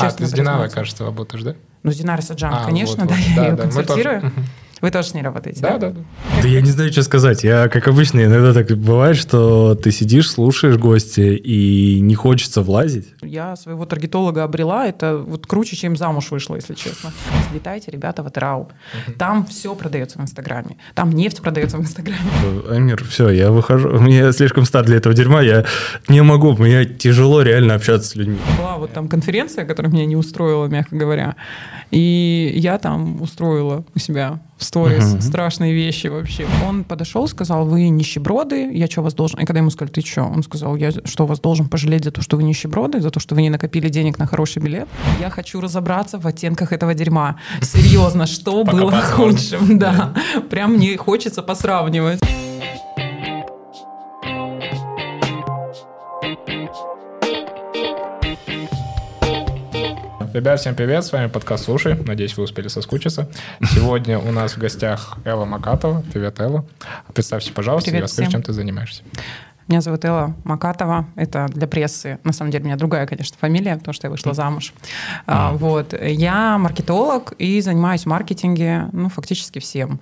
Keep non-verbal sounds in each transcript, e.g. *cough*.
честно А, ты с Динарой, кажется, работаешь, да? Ну, с Динарой Саджан, А, конечно, вот, да, вот. я Да, ее да, мы тоже. Вы тоже с ней работаете, Да, да, да. Да я не знаю, что сказать. Я, как обычно, иногда так бывает, что ты сидишь, слушаешь гостя, и не хочется влазить. Я своего таргетолога обрела, это вот круче, чем замуж вышла, если честно. Слетайте, ребята, в Атрау. Там все продается в Инстаграме. Там нефть продается в Инстаграме. Амир, все, я выхожу. Мне слишком стар для этого дерьма. Я не могу, мне тяжело реально общаться с людьми. Была вот там конференция, которая меня не устроила, мягко говоря. И я там устроила у себя в сторис Мгм. страшные вещи вообще. Он подошел, сказал, вы нищеброды, я что вас должен... И когда ему сказали, ты что? Он сказал, я что вас должен пожалеть за то, что вы нищеброды, за то, что вы не накопили денег на хороший билет? Я хочу разобраться в оттенках этого дерьма. Серьезно, что было худшим? Да, прям мне хочется посравнивать. Ребят, всем привет, с вами подкаст «Слушай», надеюсь, вы успели соскучиться. Сегодня у нас в гостях Элла Макатова. Привет, Элла. Представься, пожалуйста, Привет и расскажи, всем. чем ты занимаешься. Меня зовут Элла Макатова. Это для прессы. На самом деле, у меня другая, конечно, фамилия, потому что я вышла замуж. А, вот. Я маркетолог и занимаюсь в маркетинге, ну, фактически всем.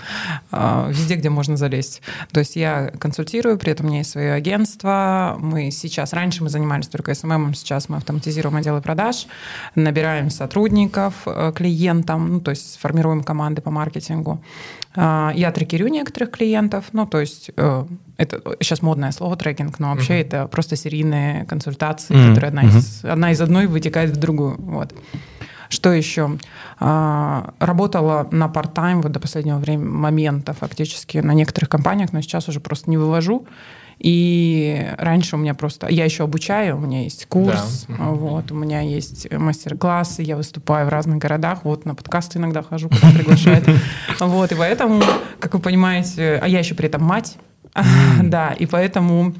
А, Везде, где можно залезть. То есть я консультирую, при этом у меня есть свое агентство. Мы сейчас, раньше мы занимались только SMM, сейчас мы автоматизируем отделы продаж, набираем сотрудников э, клиентам, ну, то есть формируем команды по маркетингу. А, Я трекерю некоторых клиентов, ну, то есть э, это сейчас модное слово трекинг, но вообще это просто серийные консультации, Мгм, которые одна из, одна из одной вытекает в другую. Вот. Что еще? А, Работала на part-time вот до последнего времени, момента фактически на некоторых компаниях, но сейчас уже просто не вывожу. И раньше у меня просто... Я еще обучаю, у меня есть курс, Да, вот, у меня есть мастер-классы, я выступаю в разных городах, вот на подкасты иногда хожу, когда приглашают. *laughs* Вот, и поэтому, как вы понимаете, а я еще при этом мать, *laughs* да, и поэтому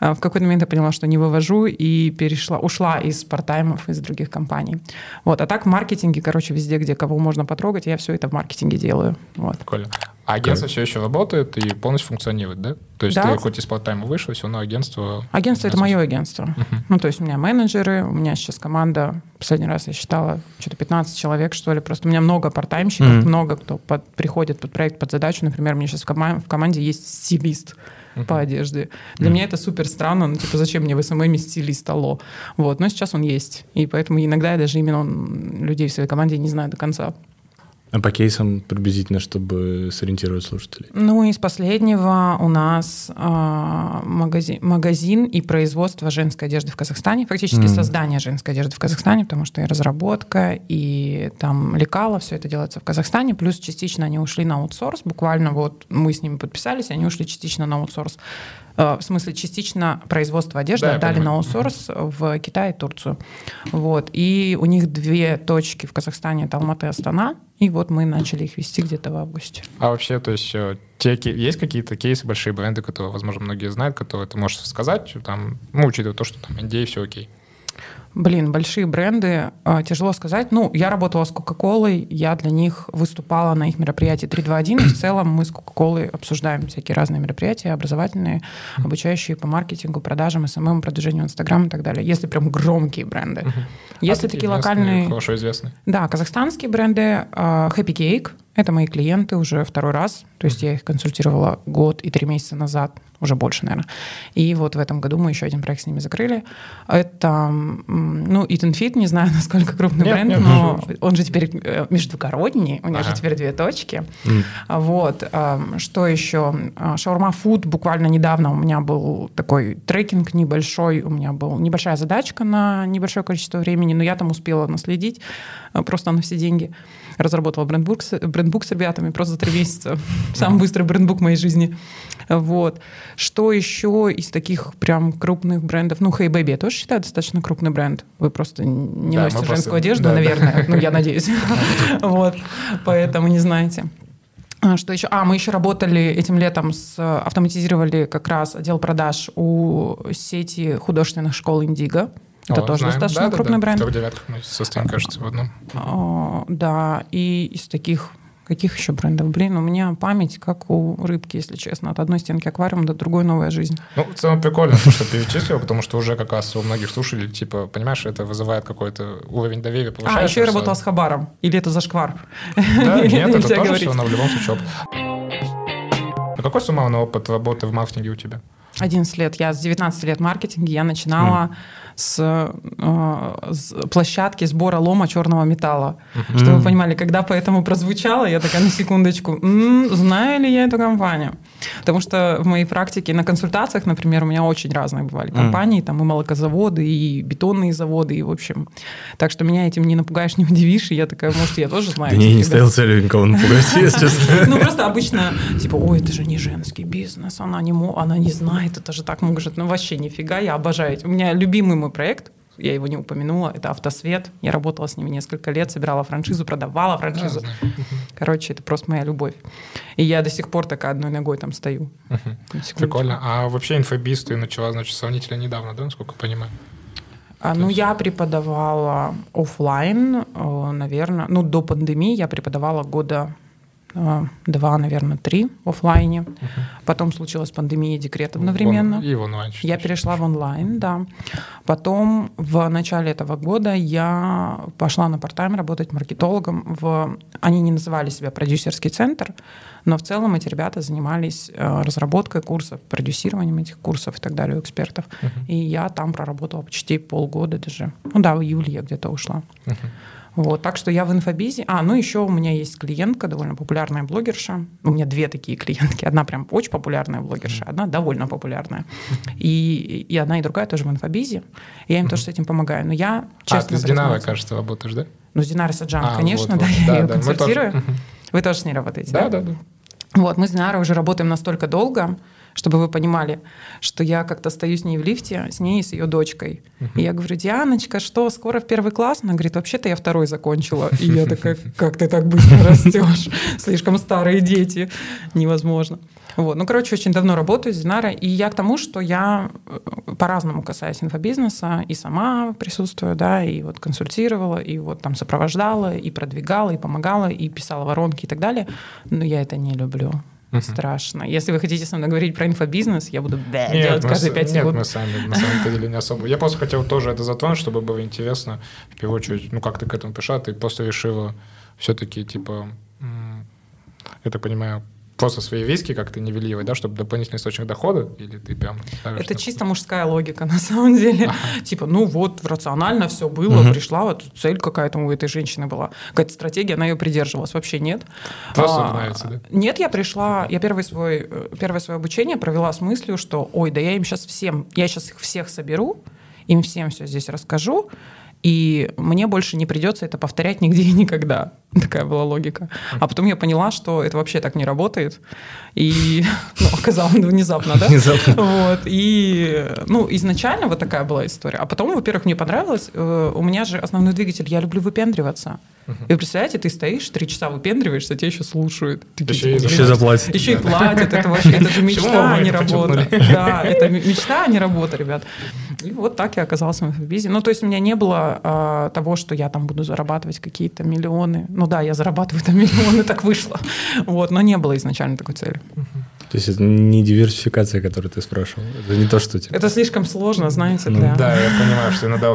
а, в какой-то момент я поняла, что не вывожу и перешла, ушла из партаймов, из других компаний. Вот, а так в маркетинге, короче, везде, где кого можно потрогать, я все это в маркетинге делаю. Вот. Прикольно. А агентство все еще работает и полностью функционирует, да? То есть Да. ты хоть из part-time вышел, все равно агентство... Агентство это мое агентство. Ну, то есть у меня менеджеры, у меня сейчас команда, последний раз я считала, что-то 15 человек, что ли. Просто у меня много партаймщиков, Мгм. много кто под- приходит под проект, под задачу. Например, у меня сейчас в, кома- в команде есть стилист по одежде. Для меня это супер странно, ну, типа, зачем мне в SMM стилист, алло? Вот, но сейчас он есть. И поэтому иногда я даже именно людей в своей команде не знаю до конца. А по кейсам приблизительно, чтобы сориентировать слушателей. Ну, из последнего у нас а, магазин, магазин и производство женской одежды в Казахстане. Фактически Мгм. создание женской одежды в Казахстане, потому что и разработка, и там лекала, все это делается в Казахстане. Плюс частично они ушли на аутсорс. Буквально вот мы с ними подписались, они ушли частично на аутсорс. Э, В смысле, частично производство одежды Да, отдали на аутсорс в Китай и Турцию. Вот. И у них две точки в Казахстане, это Алматы и Астана. И вот мы начали их вести где-то в августе. А вообще, то есть, э, те, есть какие-то кейсы, большие бренды, которые, возможно, многие знают, которые ты можешь сказать, там, ну, учитывая то, что там Индия, все окей. Блин, большие бренды, э, тяжело сказать. Ну, я работала с Кока-Колой, я для них выступала на их мероприятии 321, и в целом мы с Кока-Колой обсуждаем всякие разные мероприятия, образовательные, обучающие по маркетингу, продажам, SMM, продвижению Инстаграм и так далее. Если прям громкие бренды. Если А такие локальные... Хорошо известные. Да, казахстанские бренды э, Happy Cake. Это мои клиенты уже второй раз. То есть я их консультировала год и три месяца назад, уже больше, наверное. И вот в этом году мы еще один проект с ними закрыли. Это, ну, Eat and Fit, не знаю, *laughs* насколько крупный Нет, бренд, нет, но ничего. он же теперь э, междугородний, у него Ага. же теперь две точки. А Вот. эм, Что еще? А, Шаурма Фуд. Буквально недавно у меня был такой трекинг небольшой. У меня был небольшая задачка на небольшое количество времени, но я там успела наследить э, просто на все деньги. Разработала брендбук, с- брендбук с ребятами просто за три *laughs* месяца. Самый быстрый брендбук в моей жизни. Вот. Что еще из таких прям крупных брендов? Ну, Hey Baby я тоже считаю достаточно крупный бренд. Вы просто не Да, носите просто- женскую одежду, да, да. наверное. Ну, я *laughs* надеюсь. Вот. Поэтому не знаете. А, Что еще? А, мы еще работали этим летом, с, автоматизировали как раз отдел продаж у сети художественных школ Индиго. Это О, тоже знаем. достаточно Да-да-да. крупный бренд. В топ-девятках мы состоим, кажется, в одном. О, да, и из таких Каких еще брендов? Блин, у меня память как у рыбки, если честно. От одной стенки аквариума до другой новая жизнь. Ну, в целом прикольно, то, что перечислил, потому что уже как раз у многих слушателей, типа, понимаешь, это вызывает какой-то уровень доверия. А, еще я работала с Хабаром. Или это зашквар? Да, *laughs* нет, это тоже все равно в любом случае. А какой суммарный опыт работы в маркетинге у тебя? 11 лет. Я с 19 лет в маркетинге. Я начинала с, э, с площадки сбора лома черного металла. Чтобы вы понимали, когда поэтому прозвучало, я такая на секундочку, «М, знаю ли я эту компанию? Потому что в моей практике на консультациях, например, у меня очень разные бывали компании, там и молокозаводы, и бетонные заводы, и в общем. Так что меня этим не напугаешь, *laughs* не удивишь, и я такая, может, я тоже знаю. Да не, не ребят». ставил целью никого напугать, *laughs* если честно. Ну, просто обычно, типа, ой, это же не женский бизнес, она не, она не знает, это же так может. Ну, вообще нифига, я обожаю. У меня любимый мой проект, я его не упомянула, это «Автосвет». Я работала с ними несколько лет, собирала франшизу, продавала франшизу. Короче, это просто моя любовь. И я до сих пор такая одной ногой там стою. Секундочку. Прикольно. А вообще инфобиз ты начала, значит, сравнительно недавно, да, насколько я понимаю? А, ну, я преподавала оффлайн, э, наверное, ну, до пандемии я преподавала года два, наверное, три в оффлайне. Потом случилась пандемия декрет одновременно. Вон- И в онлайн. Я считаешь? перешла в онлайн, да. Потом в начале этого года я пошла на part-time работать маркетологом. В... Они не называли себя продюсерский центр, но в целом эти ребята занимались э, разработкой курсов, продюсированием этих курсов и так далее у экспертов. И я там проработала почти полгода даже. Ну да, в июле я где-то ушла. Вот, так что я в инфобизе. А, ну еще у меня есть клиентка, довольно популярная блогерша. У меня две такие клиентки. Одна прям очень популярная блогерша, одна довольно популярная. И, и одна, и другая тоже в инфобизе. И я им тоже с этим помогаю. Но я, А, честно ты с Динарой, кажется, работаешь, да? Ну, с Динарой Саджан, А, конечно, вот, да, вот. я Да, ее да, тоже. консультирую. Мгм. Вы тоже с ней работаете, Да, да, да. вот, мы с Динарой уже работаем настолько долго, чтобы вы понимали, что я как-то стою с ней в лифте, с ней и с ее дочкой. И я говорю, Дианочка, что, скоро в первый класс? Она говорит, вообще-то я второй закончила. И я такая, как ты так быстро растешь? Слишком старые дети. Невозможно. Вот. Ну, короче, очень давно работаю с Динарой. И я к тому, что я э, по-разному касаюсь инфобизнеса, и сама присутствую, да, и вот консультировала, и вот там сопровождала, и продвигала, и помогала, и писала воронки и так далее. Но я это не люблю. Страшно. Если вы хотите со мной говорить про инфобизнес, я буду бэ делать мы каждые пять нет, секунд. мы сами на самом деле не особо. Я просто хотел тоже это затронуть, чтобы было интересно. В первую очередь, ну как ты к этому пришла? Ты просто решила все-таки, типа, я так понимаю, просто свои риски как-то нивелировать, да, чтобы дополнительный источник дохода? Или ты прям... Это на- чисто мужская логика, *laughs* на самом деле. Типа, ну вот, рационально все было, пришла, вот цель какая-то у этой женщины была. Какая-то стратегия, она ее придерживалась. Вообще нет. Просто А, нравится, да? Нет, я пришла, я первый свой, первое свое обучение провела с мыслью, что, ой, да я им сейчас всем, я сейчас их всех соберу, им всем все здесь расскажу, и мне больше не придется это повторять нигде и никогда. *laughs* Такая была логика. А потом я поняла, что это вообще так не работает. И *laughs* ну, оказалось внезапно, да? Внезапно. *laughs* Вот. И, ну, изначально вот такая была история. А потом, во-первых, мне понравилось. э, У меня же основной двигатель, я люблю выпендриваться. И вы представляете, ты стоишь, три часа выпендриваешься, тебя еще слушают. Еще и типа, Еще «Блин, заплатить. еще и платят, это вообще, это же мечта, а не работа. Да, это мечта, а не работа, ребят. И вот так я оказалась в инфобизе. Ну, то есть у меня не было а, того, что я там буду зарабатывать какие-то миллионы. Ну да, я зарабатываю там миллионы, так вышло. Вот, но не было изначально такой цели. То есть это не диверсификация, которую ты спрашивал. Это не то, что типа... Это слишком сложно, знаете, Ну для... Да, я понимаю, что иногда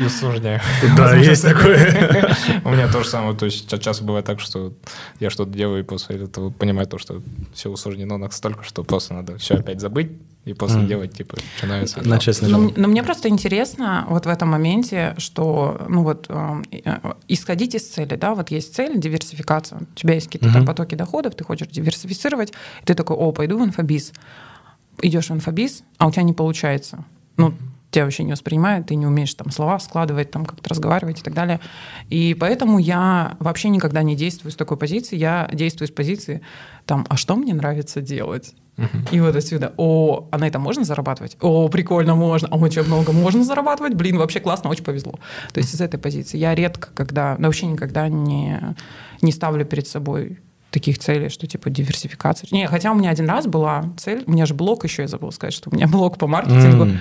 и усложняю. Да, *laughs* есть такое. *laughs* У меня тоже самое, то есть ча- часто бывает так, что я что-то делаю и после этого понимаю то, что все усложнено настолько, что просто надо все опять забыть и после Мгм. делать, типа, что нравится. Начать Но, но мне просто интересно вот в этом моменте, что, ну вот, э, э, исходить из цели, да, вот есть цель, диверсификация. У тебя есть какие-то там Мгм. потоки доходов, ты хочешь диверсифицировать, и ты такой, о, пойду в инфобиз. Идешь в инфобиз, а у тебя не получается. Ну, тебя вообще не воспринимают, ты не умеешь там слова складывать, там как-то разговаривать и так далее. И поэтому я вообще никогда не действую с такой позиции, я действую с позиции там, а что мне нравится делать? И вот отсюда, о, а на этом можно зарабатывать? О, прикольно, можно. А очень много можно зарабатывать? Блин, вообще классно, очень повезло. То есть из этой позиции я редко, когда, ну, вообще никогда не, не ставлю перед собой таких целей, что типа диверсификация. Не, хотя у меня один раз была цель, у меня же блог еще, я забыла сказать, что у меня *laughs* блог по маркетингу. М.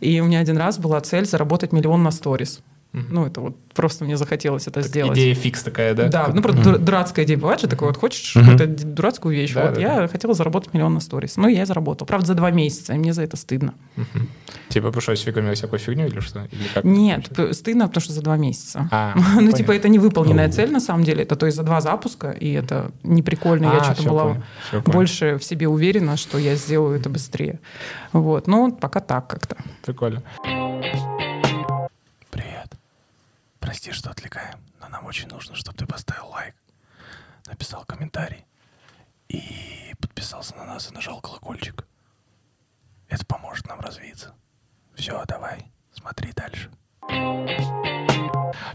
И у меня один раз была цель заработать миллион на сторис. Ну, это вот просто мне захотелось это сделать. Идея фикс такая, да? Да, ну, просто дурацкая идея. Бывает же такое, вот хочешь какую-то дурацкую вещь. Да, вот да, я хотела заработать миллион на сторис. Ну, я и заработал. Правда, за два месяца, и мне за это стыдно. Типа пришлось фигурировать всякую фигню или что? Или как? Нет, стыдно, потому что за два месяца. А, *laughs* Ну, понятно. типа, это невыполненная цель, на самом деле. Это то есть за два запуска, и это не прикольно. Я А, что-то была понял. больше в себе уверена, что я сделаю это быстрее. Вот. Ну, пока так как-то. Прикольно. Прости, что отвлекаем, но нам очень нужно, чтобы ты поставил лайк, написал комментарий и подписался на нас и нажал колокольчик. Это поможет нам развиться. Все, давай, смотри дальше.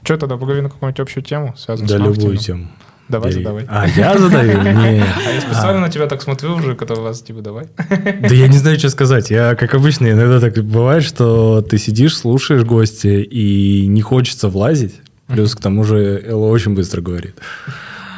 Что тогда, поговорим на какую-нибудь общую тему, связанную Да, с маркетингом? любую тему. Давай, Бери. задавай. А, я задаю? *laughs* Нет. А я специально на тебя так смотрю уже, когда вас, типа, давай. Да я не знаю, что сказать. Я, как обычно, иногда так бывает, что ты сидишь, слушаешь гостя, и не хочется влазить. Плюс к тому же Элла очень быстро говорит.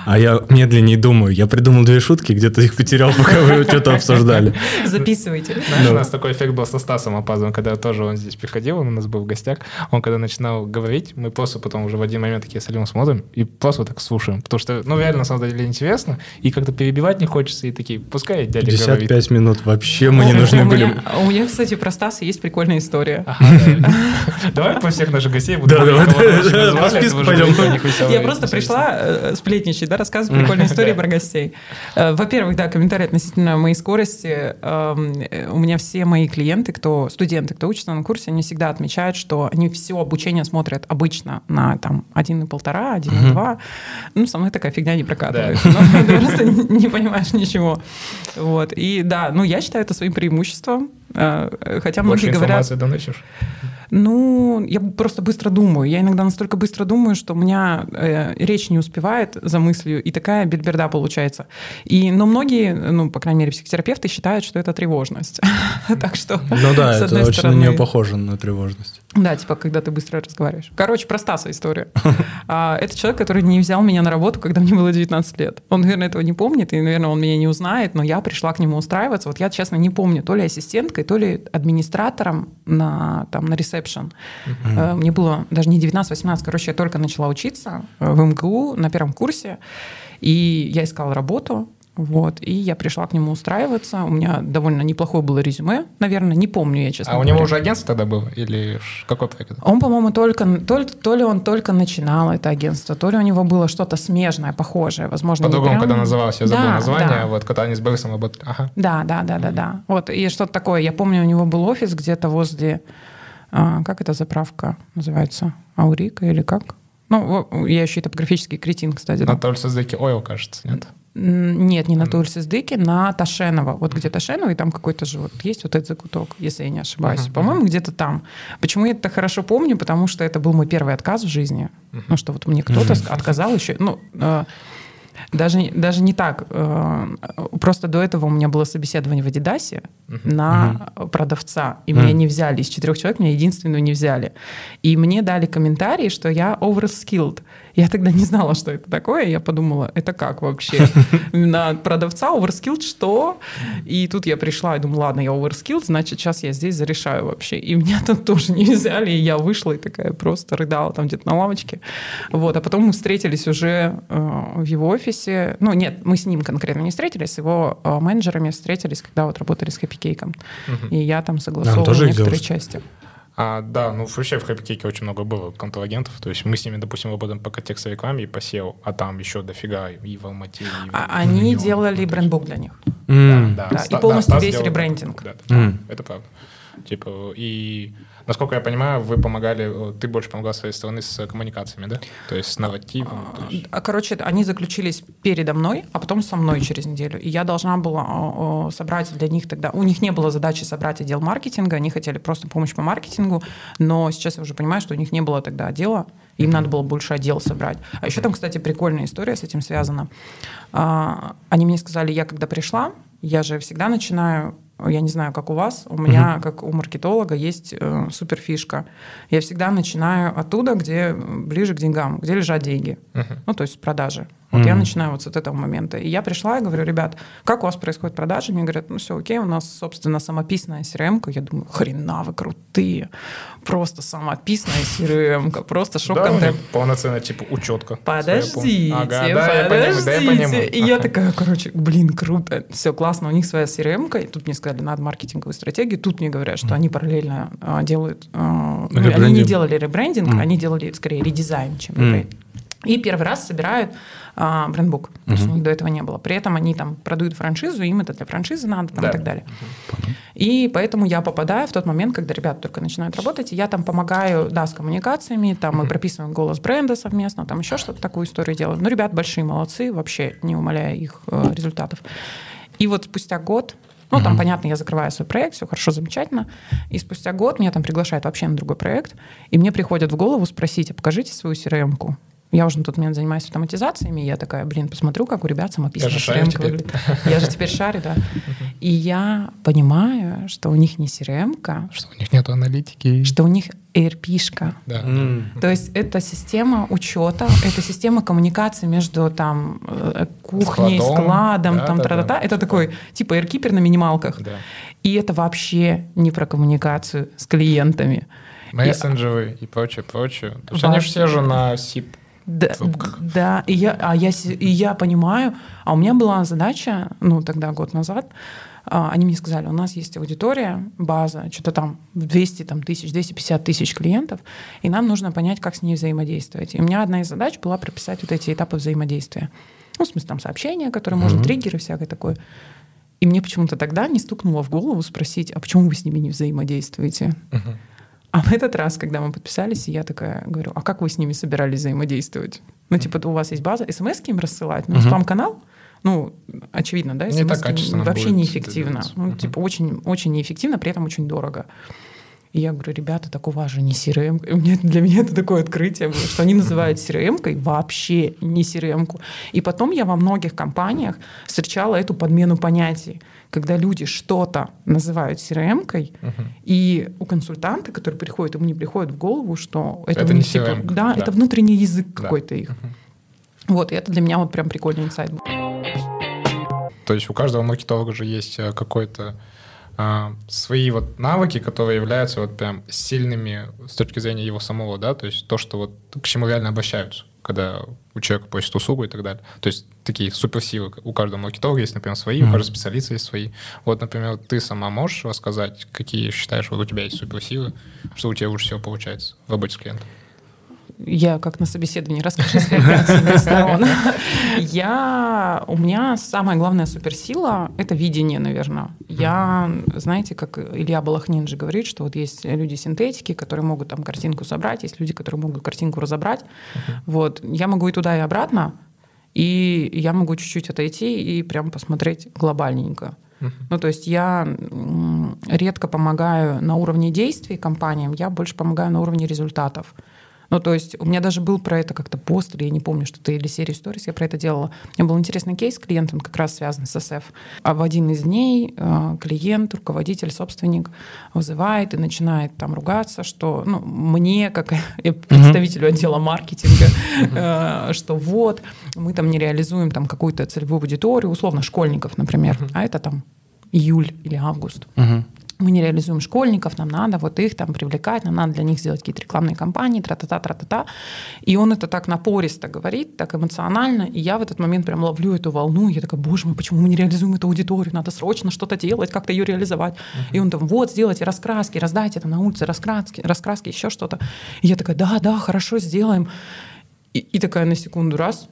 А я медленнее думаю. Я придумал две шутки, где-то их потерял, пока вы что-то обсуждали. Записывайте. Знаешь, Ну. у нас такой эффект был со Стасом Апазовым, когда тоже он здесь приходил, он у нас был в гостях. Он когда начинал говорить, мы просто потом уже в один момент такие с Алимом смотрим и просто так слушаем. Потому что, ну, реально, на самом деле, интересно, и как-то перебивать не хочется, и такие, пускай дядя говорит. 55 минут вообще мы не У нужны были. У меня, кстати, про Стаса есть прикольная история. Давай по всех наших гостей будем Да, давай, по списку пойдем. Я просто пришла э, сплетничать, *laughs* да, рассказывать прикольные истории про гостей. Э, Во-первых, да, комментарий относительно моей скорости. Эм, э, У меня все мои клиенты, кто студенты, кто учится на курсе, они всегда отмечают, что они все обучение смотрят обычно на там 1,5, 1,2. Ну, со мной такая фигня не прокатывает. Ну, Ты *laughs* просто не понимаешь ничего. Вот. И да, ну, я считаю это своим преимуществом. Э, Хотя Больше многие говорят... информации доносишь? Ну, я просто быстро думаю. Я иногда настолько быстро думаю, что у меня э, речь не успевает за мыслью, и такая бельберда получается. И, но многие, ну, по крайней мере, психотерапевты считают, что это тревожность. *laughs* Так что, Ну да, это очень на нее похоже на тревожность. Да, типа, когда ты быстро разговариваешь. Короче, про Стаса история. *laughs* А, Это человек, который не взял меня на работу, когда мне было 19 лет. Он, наверное, этого не помнит, и, наверное, он меня не узнает, но я пришла к нему устраиваться. Вот я, честно, не помню, то ли ассистенткой, то ли администратором на, там, на ресепшн. Э, Мне было даже не 19-18, короче, я только начала учиться э, в МГУ на первом курсе, и я искала работу, вот, и я пришла к нему устраиваться. У меня довольно неплохое было резюме, наверное, не помню я, честно А у говоря. него уже агентство тогда было? Или какой проект? Он, по-моему, только, то, ли, то ли он только начинал это агентство, то ли у него было что-то смежное, похожее, возможно, По-другому, прям- когда назывался, я забыл Да, название, да. вот когда они с Борисом работали. Ага. Да, да, да, да, да. Вот, и что-то такое. Я помню, у него был офис где-то возле... а, как эта заправка называется? Аурика или как? Ну, я еще и топографический кретин, кстати. да. На Толь Создеки Ойл, кажется, нет? Нет, не на Тульсиздыке, на Ташенова. Вот где Ташенова, и там какой-то же вот есть вот этот закуток, если я не ошибаюсь. Мгм, По-моему, где-то там. Почему я это хорошо помню? Потому что это был мой первый отказ в жизни. Ну, что вот мне кто-то ск- отказал еще. Ну, э, даже, даже не так. э, Просто до этого у меня было собеседование в Адидасе на продавца. И меня не взяли. Из четырех человек меня единственную не взяли. И мне дали комментарий, что я overskilled. Я тогда не знала, что это такое. Я подумала, это как вообще? *laughs* На продавца overskilled что? И тут я пришла и думаю, ладно, я overskilled, значит, сейчас я здесь зарешаю вообще. И меня *laughs* тут тоже не взяли, и я вышла и такая просто рыдала там где-то на лавочке. Вот. А потом мы встретились уже э, в его офисе. Ну, нет, мы с ним конкретно не встретились, с его э, менеджерами встретились, когда вот работали с Cake. И я там согласовывала некоторые части. А, да, ну вообще в Хэппи очень много было контрагентов. То есть мы с ними, допустим, работаем по контекстной рекламе и по SEO, а там еще дофига и в Алмате, и в А они Регионе. делали брендбук для них. М. Да, Ста- и полностью Стас весь ребрендинг. Да, да, Мгм. это правда. Типа, и насколько я понимаю, вы помогали, э, ты больше помогал своей стороны с коммуникациями, да? То есть с нарративом. то есть- А, Короче, они заключились передо мной, а потом со мной через неделю. И я должна была о, собрать для них тогда... У них не было задачи собрать отдел маркетинга, они хотели просто помощь по маркетингу, но сейчас я уже понимаю, что у них не было тогда отдела, им надо было больше отдел собрать. А еще там, кстати, прикольная история с этим связана. А, Они мне сказали, я когда пришла, я же всегда начинаю я не знаю, как у вас, у меня, как у маркетолога, есть э, суперфишка. Я всегда начинаю оттуда, где ближе к деньгам, где лежат деньги. Ну, то есть продажи. Вот mm-hmm. я начинаю вот с этого момента. И я пришла и говорю, ребят, как у вас происходит продажа? Мне говорят, ну все окей, у нас, собственно, самописная CRM. -ка. Я думаю, хрена вы крутые. Просто самописная CRM, -ка. просто шок-контент. Да, полноценная, типа, учетка. Подождите, ага, да, подождите. Я понимаю, да, я и ага. я такая, короче, блин, круто. Все классно, у них своя CRM. -ка. И тут мне сказали, надо маркетинговую стратегию. Тут мне говорят, что mm-hmm. они параллельно а, делают... Ну, они не делали ребрендинг, mm-hmm. они делали, скорее, редизайн, чем ребрендинг. Mm-hmm. И первый раз собирают а, брендбук. То есть у них до этого не было. При этом они там продают франшизу, им это для франшизы надо там, да. и так далее. Угу. И поэтому я попадаю в тот момент, когда ребята только начинают работать, и я там помогаю, да, с коммуникациями, там мы прописываем голос бренда совместно, там еще что-то, такую историю делаем. Ну, ребят большие молодцы, вообще не умаляя их э, результатов. И вот спустя год ну, uh-huh. там, понятно, я закрываю свой проект, все хорошо, замечательно. И спустя год меня там приглашают вообще на другой проект, и мне приходит в голову спросить, а покажите свою CRM-ку. Я уже на тот момент занимаюсь автоматизациями, и я такая, блин, посмотрю, как у ребят самописная CRM выглядит. Я же теперь шарю, да. И я понимаю, что у них не crm Что у них нет аналитики. Что у них ERP-шка. Да. Mm. То есть это система учета, это система коммуникации между там э, кухней, Складом. складом, да, там да, тра-та-та. Да. Это такой типа эркипер на минималках. Да. И это вообще не про коммуникацию с клиентами. Мессенджеры и, и прочее, прочее. То есть они все же на SIP да, да, и я, а я, и я понимаю, а у меня была задача, ну, тогда, год назад, а, они мне сказали, у нас есть аудитория, база, что-то там 200 там, тысяч, 250 тысяч клиентов, и нам нужно понять, как с ней взаимодействовать. И у меня одна из задач была прописать вот эти этапы взаимодействия. Ну, в смысле, там сообщения, которые mm-hmm. можно, триггеры всякое такое. И мне почему-то тогда не стукнуло в голову спросить, а почему вы с ними не взаимодействуете? Uh-huh. А в этот раз, когда мы подписались, я такая говорю, а как вы с ними собирались взаимодействовать? Ну, типа, у вас есть база, смс им рассылать, ну, uh-huh. спам-канал, ну, очевидно, да, так качественно вообще неэффективно. Ну, uh-huh. типа, очень, очень неэффективно, при этом очень дорого. И я говорю, ребята, так у вас же не CRM. Мне, для меня это такое открытие было, что они называют CRM-кой вообще не CRM-ку. И потом я во многих компаниях встречала эту подмену понятий когда люди что-то называют CRM-кой, угу. и у консультанта, который приходит, ему не приходит в голову, что это, это не CRM. Да, да, это внутренний язык да. какой-то их. Угу. Вот, и это для меня вот прям прикольный инсайт был. То есть у каждого маркетолога же есть э, какой-то а, свои вот навыки, которые являются вот прям сильными с точки зрения его самого, да, то есть то, что вот к чему реально обращаются когда у человека просит услугу и так далее. То есть такие суперсилы у каждого маркетолога есть, например, свои, mm-hmm. у каждого специалиста есть свои. Вот, например, ты сама можешь рассказать, какие считаешь, вот у тебя есть суперсилы, что у тебя лучше всего получается в работе с клиентом? Я как на собеседовании расскажу сторон. Я, у меня самая главная суперсила — это видение, наверное. Я, знаете, как Илья Балахнин же говорит, что вот есть люди-синтетики, которые могут там картинку собрать, есть люди, которые могут картинку разобрать. Вот. Я могу и туда, и обратно, и я могу чуть-чуть отойти и прям посмотреть глобальненько. Ну, то есть я редко помогаю на уровне действий компаниям, я больше помогаю на уровне результатов. Ну, то есть у меня даже был про это как-то пост, или я не помню, что-то, или серию сторис я про это делала. У меня был интересный кейс с клиентом, как раз связан с СФ. А в один из дней э, клиент, руководитель, собственник вызывает и начинает там ругаться, что ну, мне, как *laughs* представителю отдела маркетинга, э, что вот, мы там не реализуем там какую-то целевую аудиторию, условно школьников, например, а это там июль или август мы не реализуем школьников, нам надо вот их там привлекать, нам надо для них сделать какие-то рекламные кампании, тра-та-та, тра-та-та. И он это так напористо говорит, так эмоционально, и я в этот момент прям ловлю эту волну, я такая, боже мой, почему мы не реализуем эту аудиторию, надо срочно что-то делать, как-то ее реализовать. Uh-huh. И он там, вот, сделайте раскраски, раздайте это на улице, раскраски, раскраски, еще что-то. И я такая, да, да, хорошо, сделаем. И, и такая на секунду раз,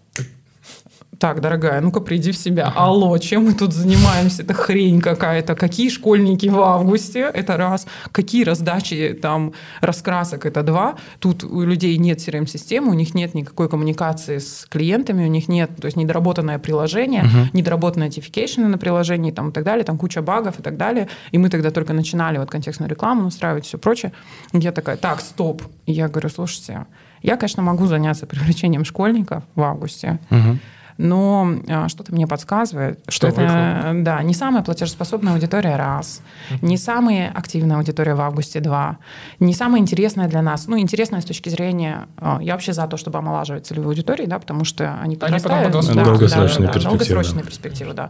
так, дорогая, ну-ка приди в себя. Алло, чем мы тут занимаемся? Это хрень какая-то. Какие школьники в августе? Это раз. Какие раздачи там раскрасок? Это два. Тут у людей нет CRM-системы, у них нет никакой коммуникации с клиентами, у них нет, то есть недоработанное приложение, uh-huh. недоработанные notification на приложении там, и так далее, там куча багов и так далее. И мы тогда только начинали вот контекстную рекламу настраивать и все прочее. И я такая, так, стоп. И я говорю, слушайте, я, конечно, могу заняться привлечением школьников в августе, uh-huh Но а, что-то мне подсказывает, что, Что это да, не самая платежеспособная аудитория раз, не самая активная аудитория в августе два, не самая интересная для нас. Ну, интересная с точки зрения... а, Я вообще за то, чтобы омолаживать целевую аудиторию, да, потому что они потом подрастают. подрастут. да, Долгосрочные да, да, да, перспективы, Долгосрочные да. перспективы, да.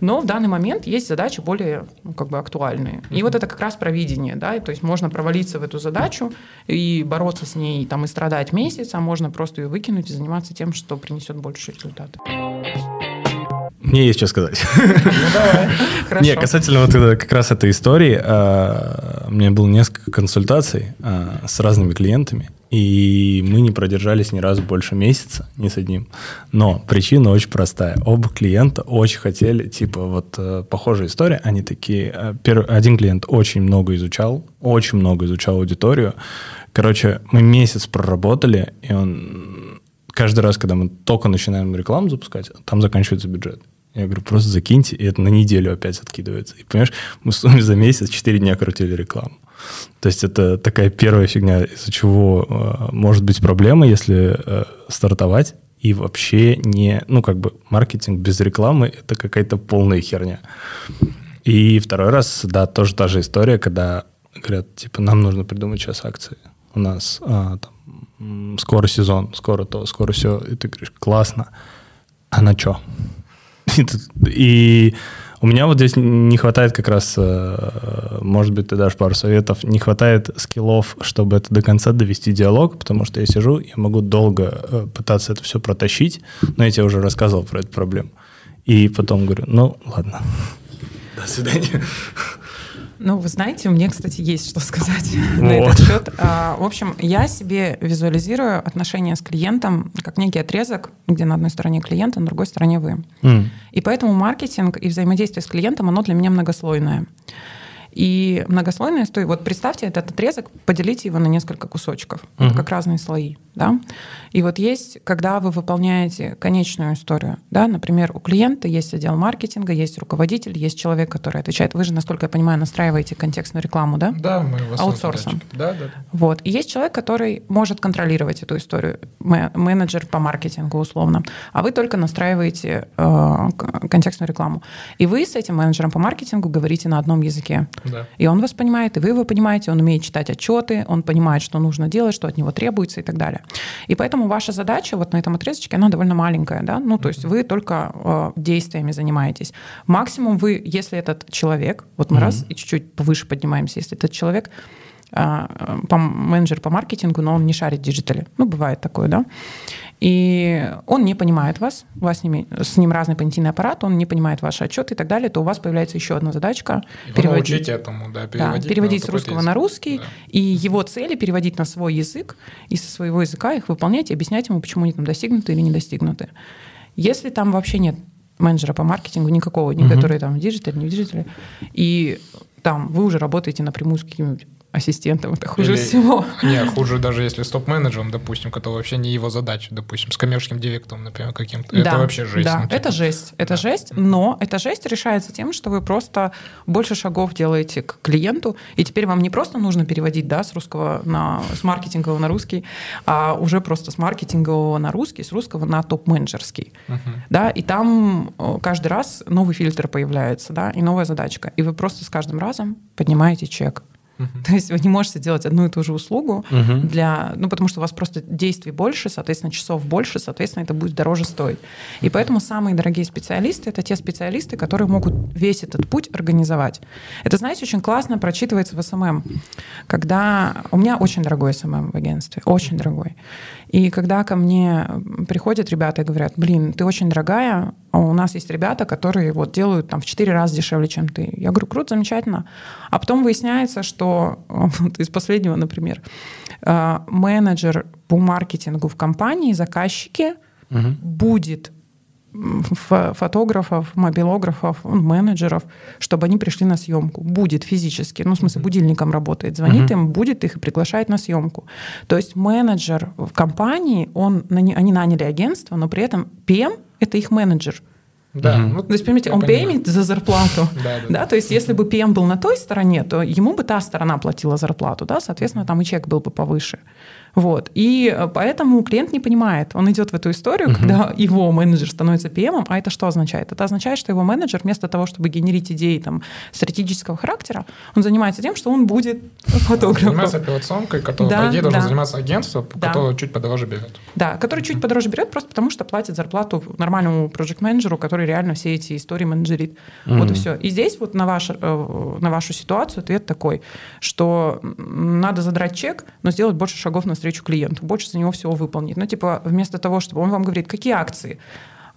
Но в данный момент есть задачи более ну, как бы актуальные. И вот это как раз провидение, да, и то есть можно провалиться в эту задачу и бороться с ней, там, и страдать месяц, а можно просто ее выкинуть и заниматься тем, что принесет больше результата. Мне есть что сказать. *laughs* Хорошо. Не, касательно вот это- как раз этой истории, а, у меня было несколько консультаций а, с разными клиентами, и мы не продержались ни разу больше месяца, ни с одним. Но причина очень простая. Оба клиента очень хотели, типа, вот э, похожая история, они такие, э, перв- один клиент очень много изучал, очень много изучал аудиторию. Короче, мы месяц проработали, и он каждый раз, когда мы только начинаем рекламу запускать, там заканчивается бюджет. Я говорю, просто закиньте, и это на неделю опять откидывается. И понимаешь, мы в сумме за месяц 4 дня крутили рекламу. То есть это такая первая фигня, из-за чего э, может быть проблема, если э, стартовать и вообще не, ну как бы маркетинг без рекламы это какая-то полная херня. И второй раз, да, тоже та же история, когда говорят, типа, нам нужно придумать сейчас акции. У нас а, там, скоро сезон, скоро то, скоро все. И ты говоришь, классно. А на что? *laughs* И, и у меня вот здесь не хватает как раз, э, может быть, ты дашь пару советов, не хватает скиллов, чтобы это до конца довести диалог, потому что я сижу, я могу долго э, пытаться это все протащить, но я тебе уже рассказывал про эту проблему. И потом говорю, ну, ладно, *laughs* до свидания. Ну, вы знаете, мне, кстати, есть что сказать *laughs* на Вот. этот счет. А, В общем, я себе визуализирую отношения с клиентом как некий отрезок, где на одной стороне клиент, а на другой стороне вы. М. И поэтому маркетинг и взаимодействие с клиентом, оно для меня многослойное. И многослойная история, вот представьте этот отрезок, поделите его на несколько кусочков. Это как разные слои, да. И вот есть, когда вы выполняете конечную историю, да, например, у клиента есть отдел маркетинга, есть руководитель, есть человек, который отвечает. Вы же, насколько я понимаю, настраиваете контекстную рекламу, да? Да, мы основном Аутсорсом. Да, да. Вот. И есть человек, который может контролировать эту историю, менеджер по маркетингу условно, а вы только настраиваете э, контекстную рекламу. И вы с этим менеджером по маркетингу говорите на одном языке. Да. И он вас понимает, и вы его понимаете, он умеет читать отчеты, он понимает, что нужно делать, что от него требуется и так далее. И поэтому ваша задача вот на этом отрезочке, она довольно маленькая, да, ну, то есть вы только э, действиями занимаетесь. Максимум вы, если этот человек, вот мы раз и чуть-чуть повыше поднимаемся, если этот человек а, э, по, менеджер по маркетингу, но он не шарит в диджитале. Ну, бывает такое, да. И он не понимает вас, у вас с, ними, с ним разный понятийный аппарат, он не понимает ваши отчеты и так далее, то у вас появляется еще одна задачка Его научить этому, да, да, переводить. переводить на с русского язык. на русский, Да. и его цели переводить на свой язык, и со своего языка их выполнять и объяснять ему, почему они там достигнуты или не достигнуты. Если там вообще нет менеджера по маркетингу никакого, ни который там в диджитале, не в диджитале, и там вы уже работаете напрямую с каким-нибудь ассистентом, это хуже Или- всего. Не, хуже даже если с топ-менеджером, допустим, который вообще не его задача, допустим, с коммерческим директором, например, каким-то. Это Да, вообще жесть. Да, ну, типа. это жесть. Это Да. жесть, но эта жесть решается тем, что вы просто больше шагов делаете к клиенту, и теперь вам не просто нужно переводить да, с русского на с маркетингового на русский, а уже просто с маркетингового на русский, с русского на топ-менеджерский. Мгм. Да, и там э, каждый раз новый фильтр появляется, да, и новая задачка. И вы просто с каждым разом поднимаете чек. Мгм. То есть вы не можете делать одну и ту же услугу Мгм. для, ну потому что у вас просто действий больше, соответственно часов больше, соответственно это будет дороже стоить. И поэтому самые дорогие специалисты это те специалисты, которые могут весь этот путь организовать. Это, знаете, очень классно прочитывается в SMM, когда у меня очень дорогой SMM в агентстве, очень дорогой. И когда ко мне приходят ребята и говорят, блин, ты очень дорогая, а у нас есть ребята, которые вот делают там в 4 раза дешевле, чем ты. Я говорю, круто, замечательно. А потом выясняется, что *laughs* вот из последнего, например, э, менеджер по маркетингу в компании, заказчики будет м, фо- фотографов, мобилографов, менеджеров, чтобы они пришли на съемку. Будет физически, ну, в смысле, будильником работает, звонит им, будет их и приглашает на съемку. То есть менеджер в компании, он, они наняли агентство, но при этом ПМ — это их менеджер. Да. ну, То есть, понимаете, я он пеймит за зарплату. *laughs* Да, да, Да, то есть, если бы ПМ был на той стороне, то ему бы та сторона платила зарплату, да, соответственно, там и чек был бы повыше. Вот. И э, поэтому клиент не понимает. Он идет в эту историю, uh-huh. когда его менеджер становится PM, а это что означает? Это означает, что его менеджер вместо того, чтобы генерить идеи там, стратегического характера, он занимается тем, что он будет *laughs* фотографом. Занимается операционкой, которая, да, по идее, да. заниматься агентство, да. которое чуть подороже берет. Да, который чуть подороже берет, просто потому что платит зарплату нормальному проект-менеджеру, который реально все эти истории менеджерит. Mm-hmm. Вот и все. И здесь вот на, ваш, э, на вашу ситуацию ответ такой, что надо задрать чек, но сделать больше шагов на навстречу клиенту, больше за него всего выполнить. Ну, типа, вместо того, чтобы он вам говорит, какие акции,